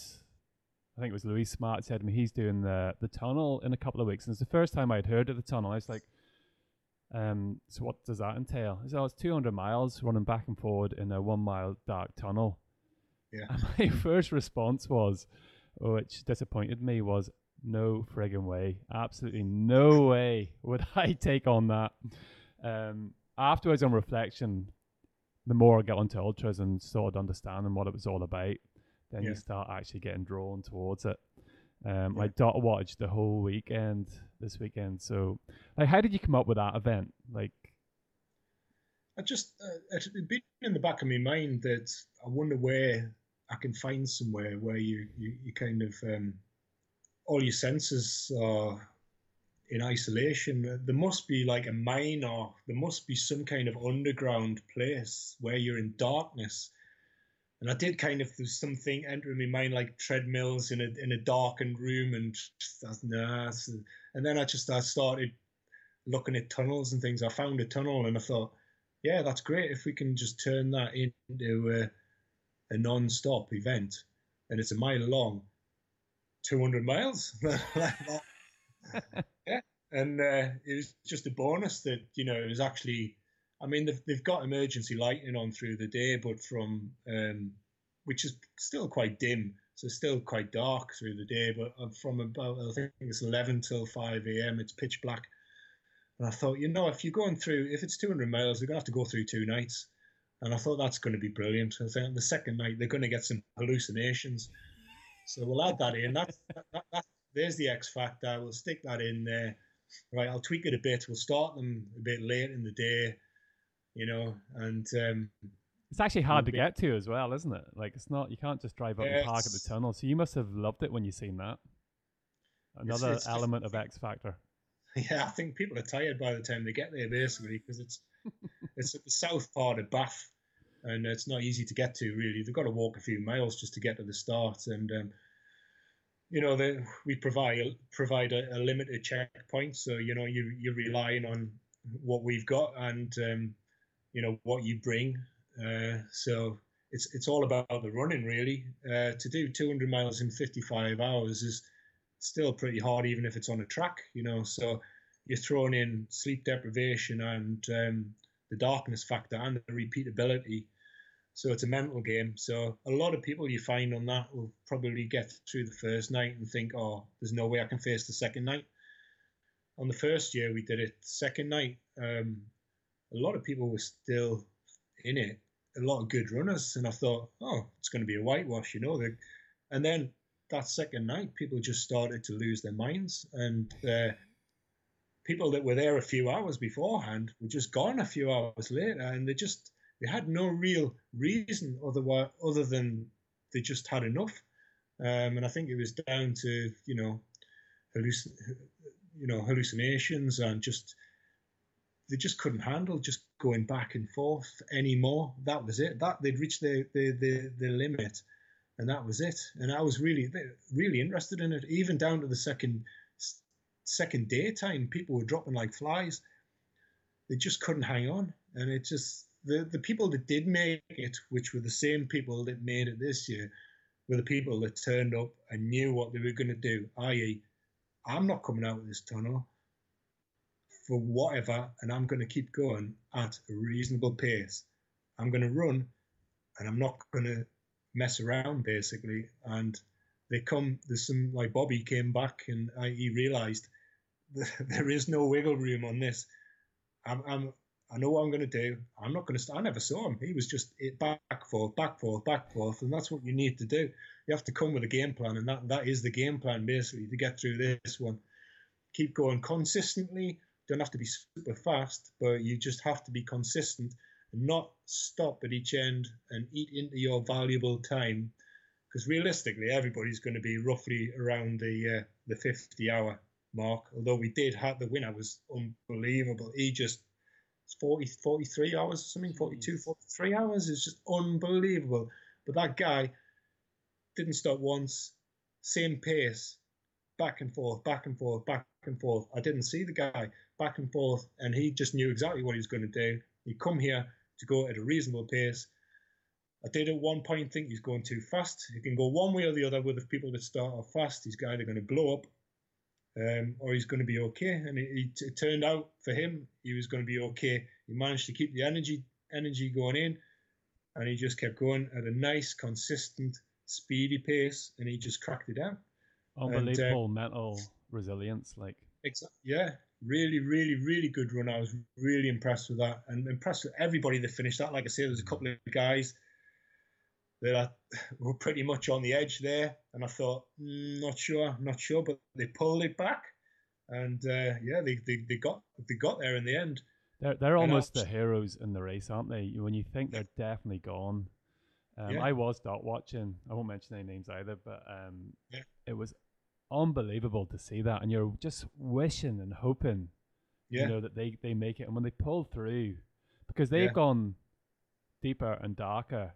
I think it was Louis Smart said to me he's doing the the tunnel in a couple of weeks. And it's the first time I'd heard of the tunnel. I was like, um, so what does that entail? So it's 200 miles running back and forward in a one mile dark tunnel. Yeah. And my first response was, which disappointed me, was no friggin' way. Absolutely no way would I take on that. Um, afterwards, on reflection, the more I got onto ultras and started understanding what it was all about, then yeah. you start actually getting drawn towards it. Um, yeah. I dot watched the whole weekend this weekend. So, like, how did you come up with that event? Like, I just uh, it been in the back of my mind that I wonder where I can find somewhere where you you, you kind of um, all your senses are in isolation. There must be like a mine or there must be some kind of underground place where you're in darkness and I did kind of there's something entering my mind like treadmills in a in a darkened room and just, nah, and then I just I started looking at tunnels and things. I found a tunnel and I thought, yeah, that's great if we can just turn that into a, a non-stop event, and it's a mile long, 200 miles. yeah, and uh, it was just a bonus that you know it was actually I mean, they've, they've got emergency lighting on through the day, but from um, which is still quite dim, so still quite dark through the day. But uh, from about I think it's 11 till 5 a.m. It's pitch black. And I thought, you know, if you're going through, if it's 200 miles, they're gonna have to go through two nights. And I thought that's going to be brilliant. I think the second night they're going to get some hallucinations. So we'll add that in. That's that, that, that, there's the X factor. We'll stick that in there. Right, I'll tweak it a bit. We'll start them a bit late in the day you know, and um, it's actually hard to get to as well, isn't it? Like it's not you can't just drive up and park at the tunnel. So you must have loved it when you seen that. Another it's, it's element just, of X Factor. Yeah, I think people are tired by the time they get there, basically, because it's it's at the south part of Bath, and it's not easy to get to. Really, they've got to walk a few miles just to get to the start, and um, you know, they, we provide provide a, a, limited checkpoint, so you know you you're relying on what we've got, and um, you know what you bring. Uh, so it's it's all about the running really. Uh, to do 200 miles in 55 hours is still pretty hard, even if it's on a track. You know, so you're throwing in sleep deprivation and um, the darkness factor and the repeatability. So it's a mental game. So a lot of people you find on that will probably get through the first night and think, oh, there's no way I can face the second night. On the first year we did it, second night, um, a lot of people were still in it. A lot of good runners, and I thought, oh, it's going to be a whitewash, you know. And then that second night, people just started to lose their minds, and uh, people that were there a few hours beforehand were just gone a few hours later, and they just they had no real reason otherwise other than they just had enough. Um, and I think it was down to you know, hallucin- you know hallucinations and just they just couldn't handle just going back and forth anymore. That was it. That they'd reached the the the, the limit, and that was it. And I was really really interested in it, even down to the second second daytime. People were dropping like flies. They just couldn't hang on, and it just the the people that did make it, which were the same people that made it this year, were the people that turned up and knew what they were going to do. I.e., I'm not coming out of this tunnel for whatever, and I'm going to keep going at a reasonable pace. I'm going to run, and I'm not going to mess around basically. And they come. There's some like Bobby came back, and I, he realised there is no wiggle room on this. I'm, I'm I know what I'm going to do. I'm not going to. I never saw him. He was just back forth, back forth, back forth, and that's what you need to do. You have to come with a game plan, and that that is the game plan basically to get through this one. Keep going consistently. Don't have to be super fast, but you just have to be consistent and not stop at each end and eat into your valuable time. Because realistically, everybody's going to be roughly around the uh, the 50 hour mark. Although we did have the winner was unbelievable. He just 40, 43 hours or something, 42, 43 hours. It's just unbelievable. But that guy didn't stop once, same pace, back and forth, back and forth, back and forth. I didn't see the guy back and forth, and he just knew exactly what he was going to do. He come here to go at a reasonable pace. I did at one point think he's going too fast. He can go one way or the other with the people that start off fast. He's either going to blow up um, or he's going to be okay. And it, it, turned out for him, he was going to be okay. He managed to keep the energy energy going in, and he just kept going at a nice, consistent, speedy pace, and he just cracked it out. Unbelievable and, uh, mental resilience, like. Exactly. Yeah, really, really, really good run. I was really impressed with that, and impressed with everybody that finished that. Like I said, there's a couple of guys that were pretty much on the edge there, and I thought, mm, not sure, not sure, but they pulled it back, and uh, yeah, they, they, they got they got there in the end. They're they're almost the heroes in the race, aren't they? When you think they're definitely gone. Um, yeah. I was dot watching. I won't mention any names either, but um, yeah. it was unbelievable to see that, and you're just wishing and hoping, yeah. you know, that they they make it. And when they pull through, because they've gone deeper and darker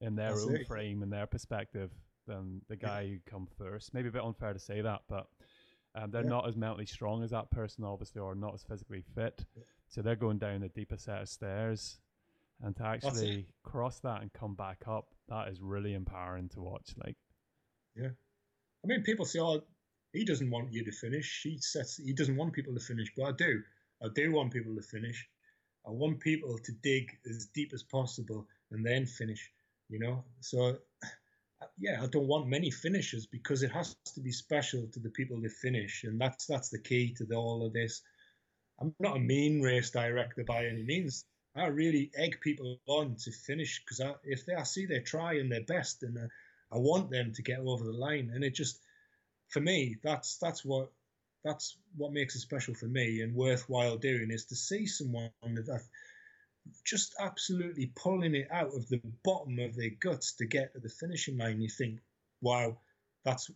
in their That's own it. frame and their perspective than the guy yeah. who come first. Maybe a bit unfair to say that, but um, they're yeah. not as mentally strong as that person, obviously, or not as physically fit. Yeah. So they're going down a deeper set of stairs. And to actually cross that and come back up, that is really empowering to watch. Like, yeah, I mean, people say, "Oh, he doesn't want you to finish. He says he doesn't want people to finish," but I do. I do want people to finish. I want people to dig as deep as possible and then finish you know. So yeah, I don't want many finishes because it has to be special to the people that finish, and that's that's the key to the, all of this. I'm not a mean race director by any means. I really egg people on to finish because if they I see they're trying their best, and uh, I want them to get over the line, and it just for me that's that's what that's what makes it special for me and worthwhile doing is to see someone that just absolutely pulling it out of the bottom of their guts to get to the finishing line. You think, wow, that's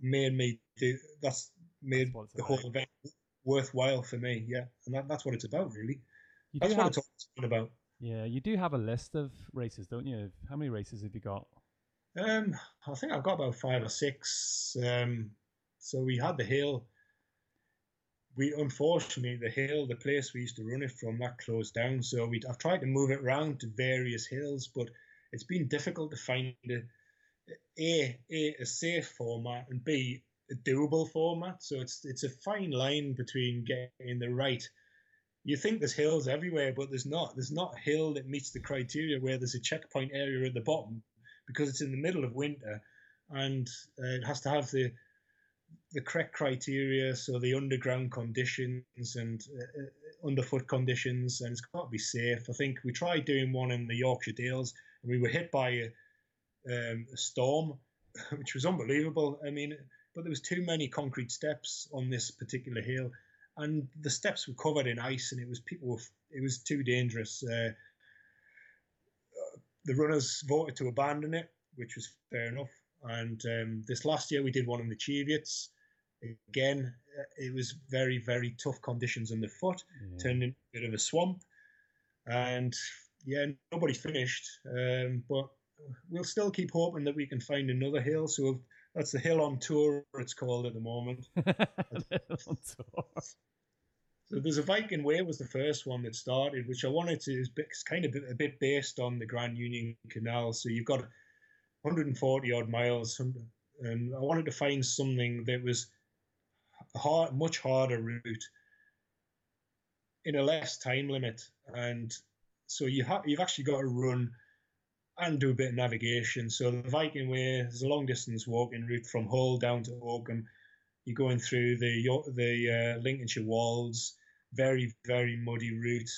made me do. That's made that's the whole event worthwhile for me. Yeah, and that, that's what it's about, really. You that's what have, it's about. Yeah, you do have a list of races, don't you? How many races have you got? Um, I think I've got about five or six. Um, so we had the hill we unfortunately the hill, the place we used to run it from, that closed down. So we I've tried to move it around to various hills, but it's been difficult to find a a, a, a safe format and b a doable format. So it's it's a fine line between getting the right. You think there's hills everywhere, but there's not. There's not a hill that meets the criteria where there's a checkpoint area at the bottom because it's in the middle of winter, and uh, it has to have the the correct criteria, so the underground conditions and uh, uh, underfoot conditions, and it's got to be safe. I think we tried doing one in the Yorkshire Dales, and we were hit by a, um, a storm, which was unbelievable. I mean, but there was too many concrete steps on this particular hill, and the steps were covered in ice, and it was people were, it was too dangerous. Uh, the runners voted to abandon it, which was fair enough. And um, this last year we did one in the Cheviots, Again, it was very, very tough conditions underfoot, yeah. turned into a bit of a swamp. And yeah, nobody finished. Um, but we'll still keep hoping that we can find another hill. So that's the hill on tour, it's called at the moment. so So there's a Viking Way was the first one that started, which I wanted to is kind of a bit based on the Grand Union Canal. So you've got 140 odd miles, and I wanted to find something that was a hard, much harder route in a less time limit, and so you have you've actually got to run and do a bit of navigation. So the Viking Way is a long distance walking route from Hull down to Oakham. You're going through the the uh, Lincolnshire Wolds, very very muddy route,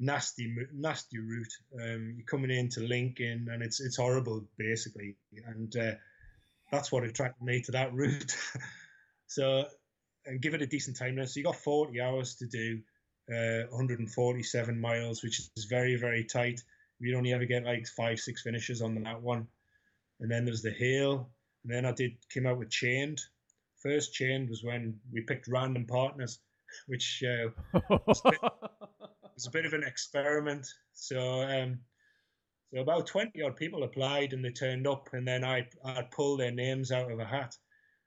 nasty nasty route. Um, you're coming into Lincoln and it's it's horrible basically, and uh, that's what attracted me to that route. so and give it a decent time now. So you got 40 hours to do uh, 147 miles, which is very very tight. You'd only ever get like five six finishes on that one, and then there's the hill. and then I did came out with Chained. First Chained was when we picked random partners, which uh, was, a bit, was, a bit, of an experiment. So um, so about 20 odd people applied and they turned up, and then I I pulled their names out of a hat,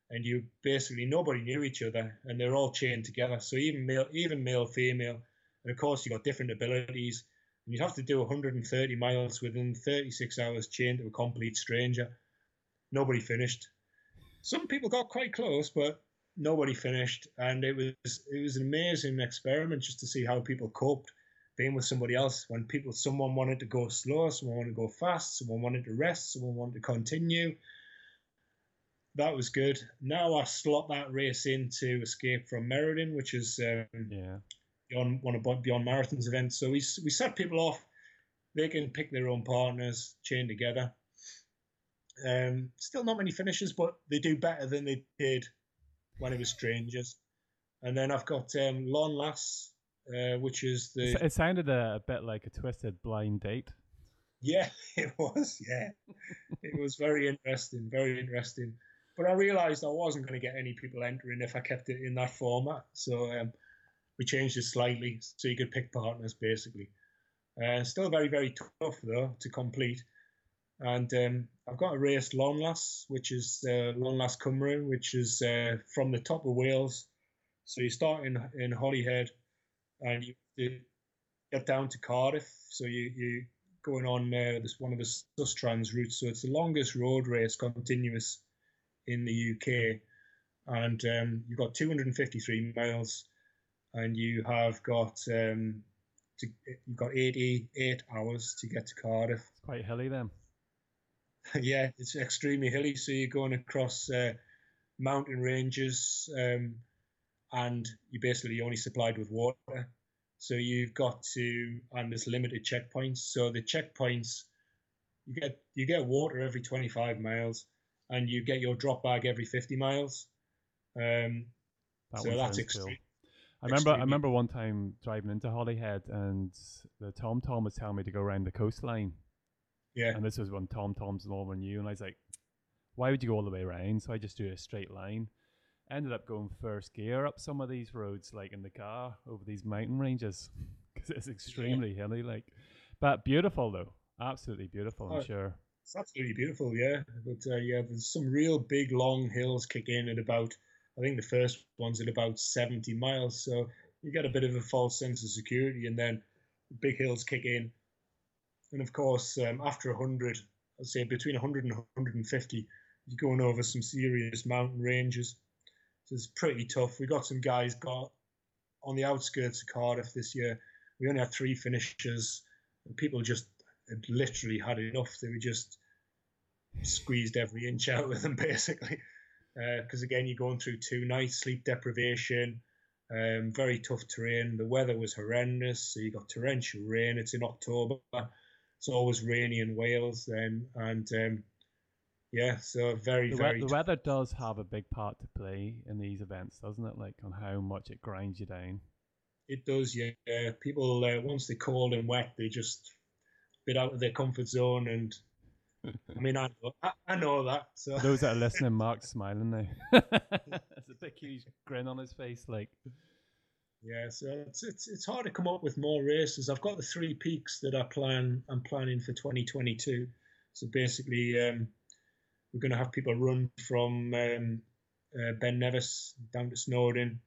and you basically nobody knew each other, and they're all chained together. So even male, even male, female, and of course you got different abilities, and you'd have to do 130 miles within 36 hours chained to a complete stranger. Nobody finished. Some people got quite close, but nobody finished, and it was it was an amazing experiment just to see how people coped being with somebody else when people someone wanted to go slow someone wanted to go fast someone wanted to rest someone wanted to continue that was good now i slot that race into escape from Meriden which is um, yeah beyond one of beyond marathons events so we, we set people off they can pick their own partners chain together um, still not many finishes but they do better than they did when it was strangers and then i've got um, Lon Las uh, which is the. It sounded a, a, bit like a twisted blind date. Yeah, it was. Yeah, it was very interesting, very interesting. But I realised I wasn't going to get any people entering if I kept it in that format. So um, we changed it slightly so you could pick partners basically. Uh, still very, very tough though to complete. And um, I've got a race Lass, which is uh, Las Cymru, which is uh, from the top of Wales. So you start in in Holyhead, and you get down to Cardiff. So you you going on uh, this one of the Sustrans routes. So it's the longest road race continuous in the UK, and um, you've got 253 miles, and you have got um, to, you've got 88 hours to get to Cardiff. It's quite hilly then. yeah, it's extremely hilly. So you're going across uh, mountain ranges. Um, and you're basically only supplied with water. So you've got to, and there's limited checkpoints. So the checkpoints, you get you get water every 25 miles, and you get your drop bag every 50 miles. Um, that so that's extreme. Cool. I remember I remember one time driving into Holyhead and the Tom Tom was telling me to go around the coastline. Yeah. And this was when Tom Tom's no one knew, and I was like, "Why would you go all the way around?" So I just do a straight line ended up going first gear up some of these roads, like in the car over these mountain ranges, because it's extremely yeah. hilly. Like, but beautiful though, absolutely beautiful. I'm oh, sure. It's absolutely beautiful, yeah. But uh, yeah, there's some real big long hills kick in at about. I think the first one's at about 70 miles, so you get a bit of a false sense of security, and then big hills kick in. And of course, um, after 100, I'd say between 100 and 150, you're going over some serious mountain ranges. So it's pretty tough. We got some guys got on the outskirts of Cardiff this year. We only had three finishers. People just had literally had enough. They were just squeezed every inch out of them, basically. Because uh, again, you're going through two nights, sleep deprivation, um, very tough terrain. The weather was horrendous. So you got torrential rain. It's in October. It's always rainy in Wales then, and um, yeah, so very, the, very. the weather does have a big part to play in these events, doesn't it? Like on how much it grinds you down. It does, yeah. People uh, once they're cold and wet, they just bit out of their comfort zone, and I mean, I know, I, I know that. So. Those that are listening, Mark's smiling now. There's a big, huge grin on his face, like. Yeah, so it's, it's it's hard to come up with more races. I've got the three peaks that I plan. I'm planning for 2022. So basically, um, we're going to have people run from um, uh, Ben Nevis down to Snowdon,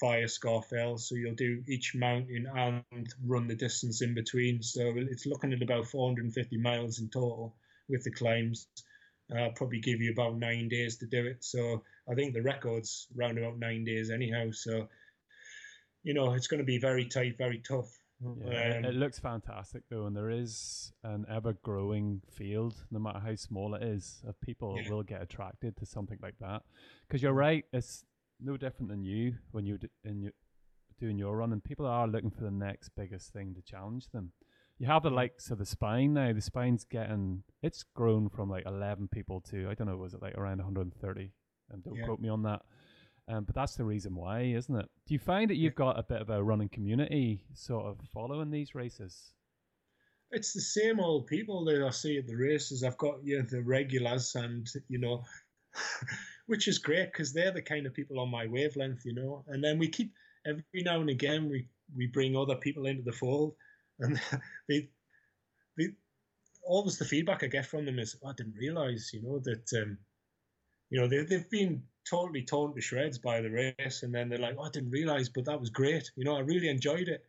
via Scafell. So you'll do each mountain and run the distance in between. So it's looking at about 450 miles in total with the climbs. Uh, probably give you about nine days to do it. So I think the record's around about nine days anyhow. So you know it's going to be very tight, very tough. Yeah, um, it looks fantastic though, and there is an ever-growing field, no matter how small it is, of people yeah. will get attracted to something like that. Because you're right, it's no different than you when you're in your, doing your run, and people are looking for the next biggest thing to challenge them. You have the likes of the spine now. The spine's getting it's grown from like eleven people to I don't know, was it like around 130? And don't yeah. quote me on that. Um, but that's the reason why, isn't it? Do you find that you've got a bit of a running community sort of following these races? It's the same old people that I see at the races. I've got you know, the regulars, and you know, which is great because they're the kind of people on my wavelength, you know. And then we keep every now and again we we bring other people into the fold, and they they always the feedback I get from them is, oh, I didn't realize, you know, that um, you know they they've been totally torn to shreds by the race, and then they're like, oh, I didn't realize, but that was great, you know, I really enjoyed it.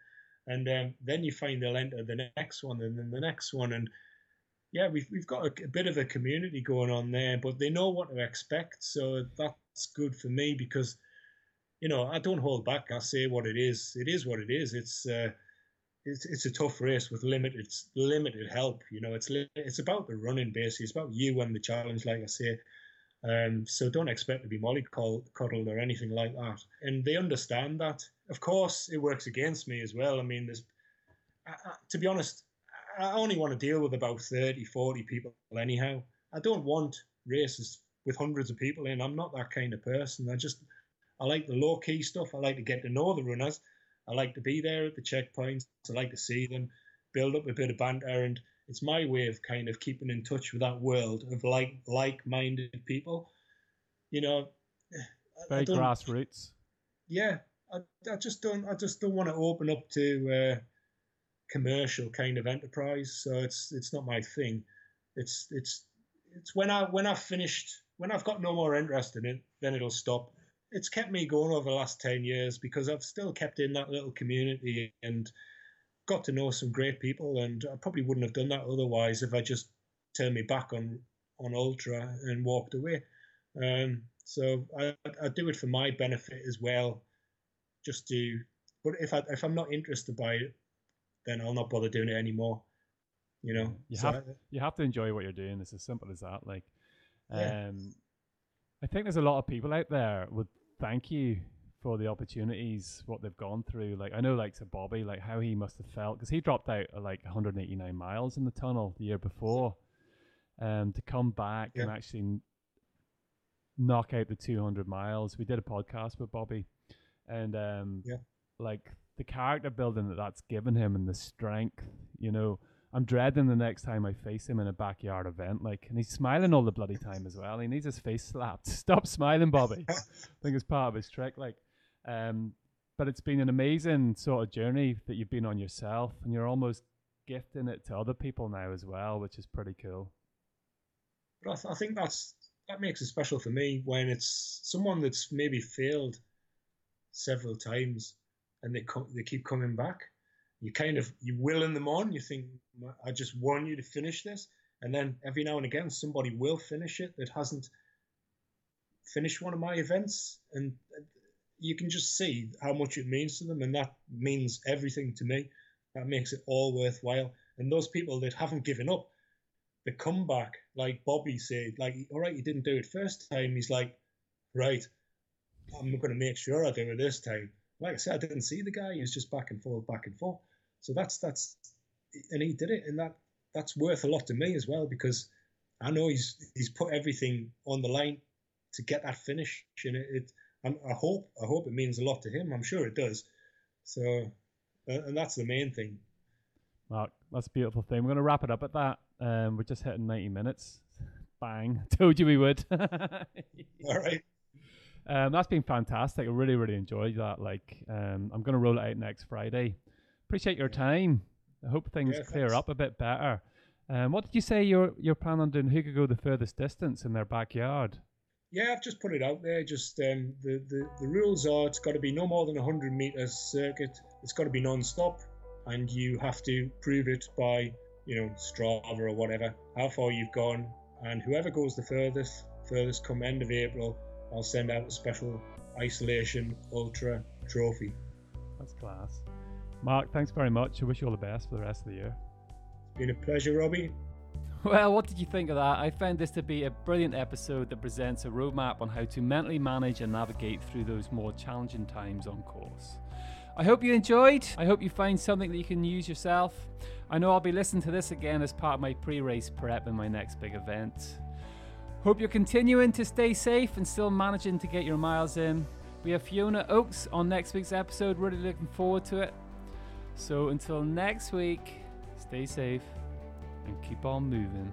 And um, then you find they'll enter the next one, and then the next one, and yeah, we've we've got a, a, bit of a community going on there, but they know what to expect, so that's good for me because, you know, I don't hold back. I say what it is. It is what it is. It's uh, it's it's a tough race with limited limited help. You know, it's it's about the running basically. It's about you and the challenge, like I say. Um, so don't expect to be mollycoddled or anything like that. And they understand that. Of course, it works against me as well. I mean, there's, I, I, to be honest, I only want to deal with about 30, 40 people anyhow. I don't want races with hundreds of people in. I'm not that kind of person. I just, I like the low key stuff. I like to get to know the runners. I like to be there at the checkpoints. I like to see them, build up a bit of banter, and it's my way of kind of keeping in touch with that world of like like-minded people. You know, very grassroots. Yeah, I, I just don't. I just don't want to open up to. Uh, commercial kind of enterprise. So it's it's not my thing. It's it's it's when I when I've finished when I've got no more interest in it, then it'll stop. It's kept me going over the last ten years because I've still kept in that little community and got to know some great people. And I probably wouldn't have done that otherwise if I just turned me back on on ultra and walked away. Um, so I, I do it for my benefit as well, just to. But if I if I'm not interested by it, then I'll not bother doing it anymore. You know, you so have you have to enjoy what you're doing. It's as simple as that. Like, yeah. um, I think there's a lot of people out there would thank you for the opportunities, what they've gone through. Like I know, like to Bobby, like how he must have felt because he dropped out uh, like 189 miles in the tunnel the year before, um, to come back yeah. and actually knock out the 200 miles. We did a podcast with Bobby, and um, yeah, like the character building that that's given him and the strength, you know. I'm dreading the next time I face him in a backyard event. Like, and he's smiling all the bloody time as well. He needs his face slapped. Stop smiling, Bobby. I think it's part of his trick. Like, um, but it's been an amazing sort of journey that you've been on yourself, and you're almost gifting it to other people now as well, which is pretty cool. But I, th- I think that's that makes it special for me when it's someone that's maybe failed several times and they they keep coming back. You kind of you willing them on. You think I just want you to finish this, and then every now and again somebody will finish it that hasn't finished one of my events, and you can just see how much it means to them, and that means everything to me. That makes it all worthwhile. And those people that haven't given up, the comeback, like Bobby said, like, all right, you didn't do it first time. He's like, right, I'm going to make sure I do it this time like I said, I didn't see the guy. He was just back and forth, back and forth. So that's that's, and he did it, and that that's worth a lot to me as well because I know he's he's put everything on the line to get that finish, and it. it i hope I hope it means a lot to him. I'm sure it does. So, and that's the main thing. Mark, that's a beautiful thing. We're going to wrap it up at that. Um, we're just hitting 90 minutes. Bang! Told you we would. All right. Um, that's been fantastic. I really, really enjoyed that. Like, um, I'm going to roll it out next Friday. Appreciate your time. I hope things yeah, clear up a bit better. Um, what did you say you're you're planning on doing? Who could go the furthest distance in their backyard? yeah, I've just put it out there. Just um, the, the the rules are it's got to be no more than a hundred meter circuit. It's got to be non-stop, and you have to prove it by you know Strava or whatever how far you've gone. And whoever goes the furthest, furthest come end of April, I'll send out a special isolation ultra trophy. That's class. Mark, thanks very much. I wish you all the best for the rest of the year. It's been a pleasure, Robbie. Well, what did you think of that? I found this to be a brilliant episode that presents a roadmap on how to mentally manage and navigate through those more challenging times on course. I hope you enjoyed. I hope you find something that you can use yourself. I know I'll be listening to this again as part of my pre race prep in my next big event. Hope you're continuing to stay safe and still managing to get your miles in. We have Fiona Oakes on next week's episode. Really looking forward to it. So until next week, stay safe and keep on moving.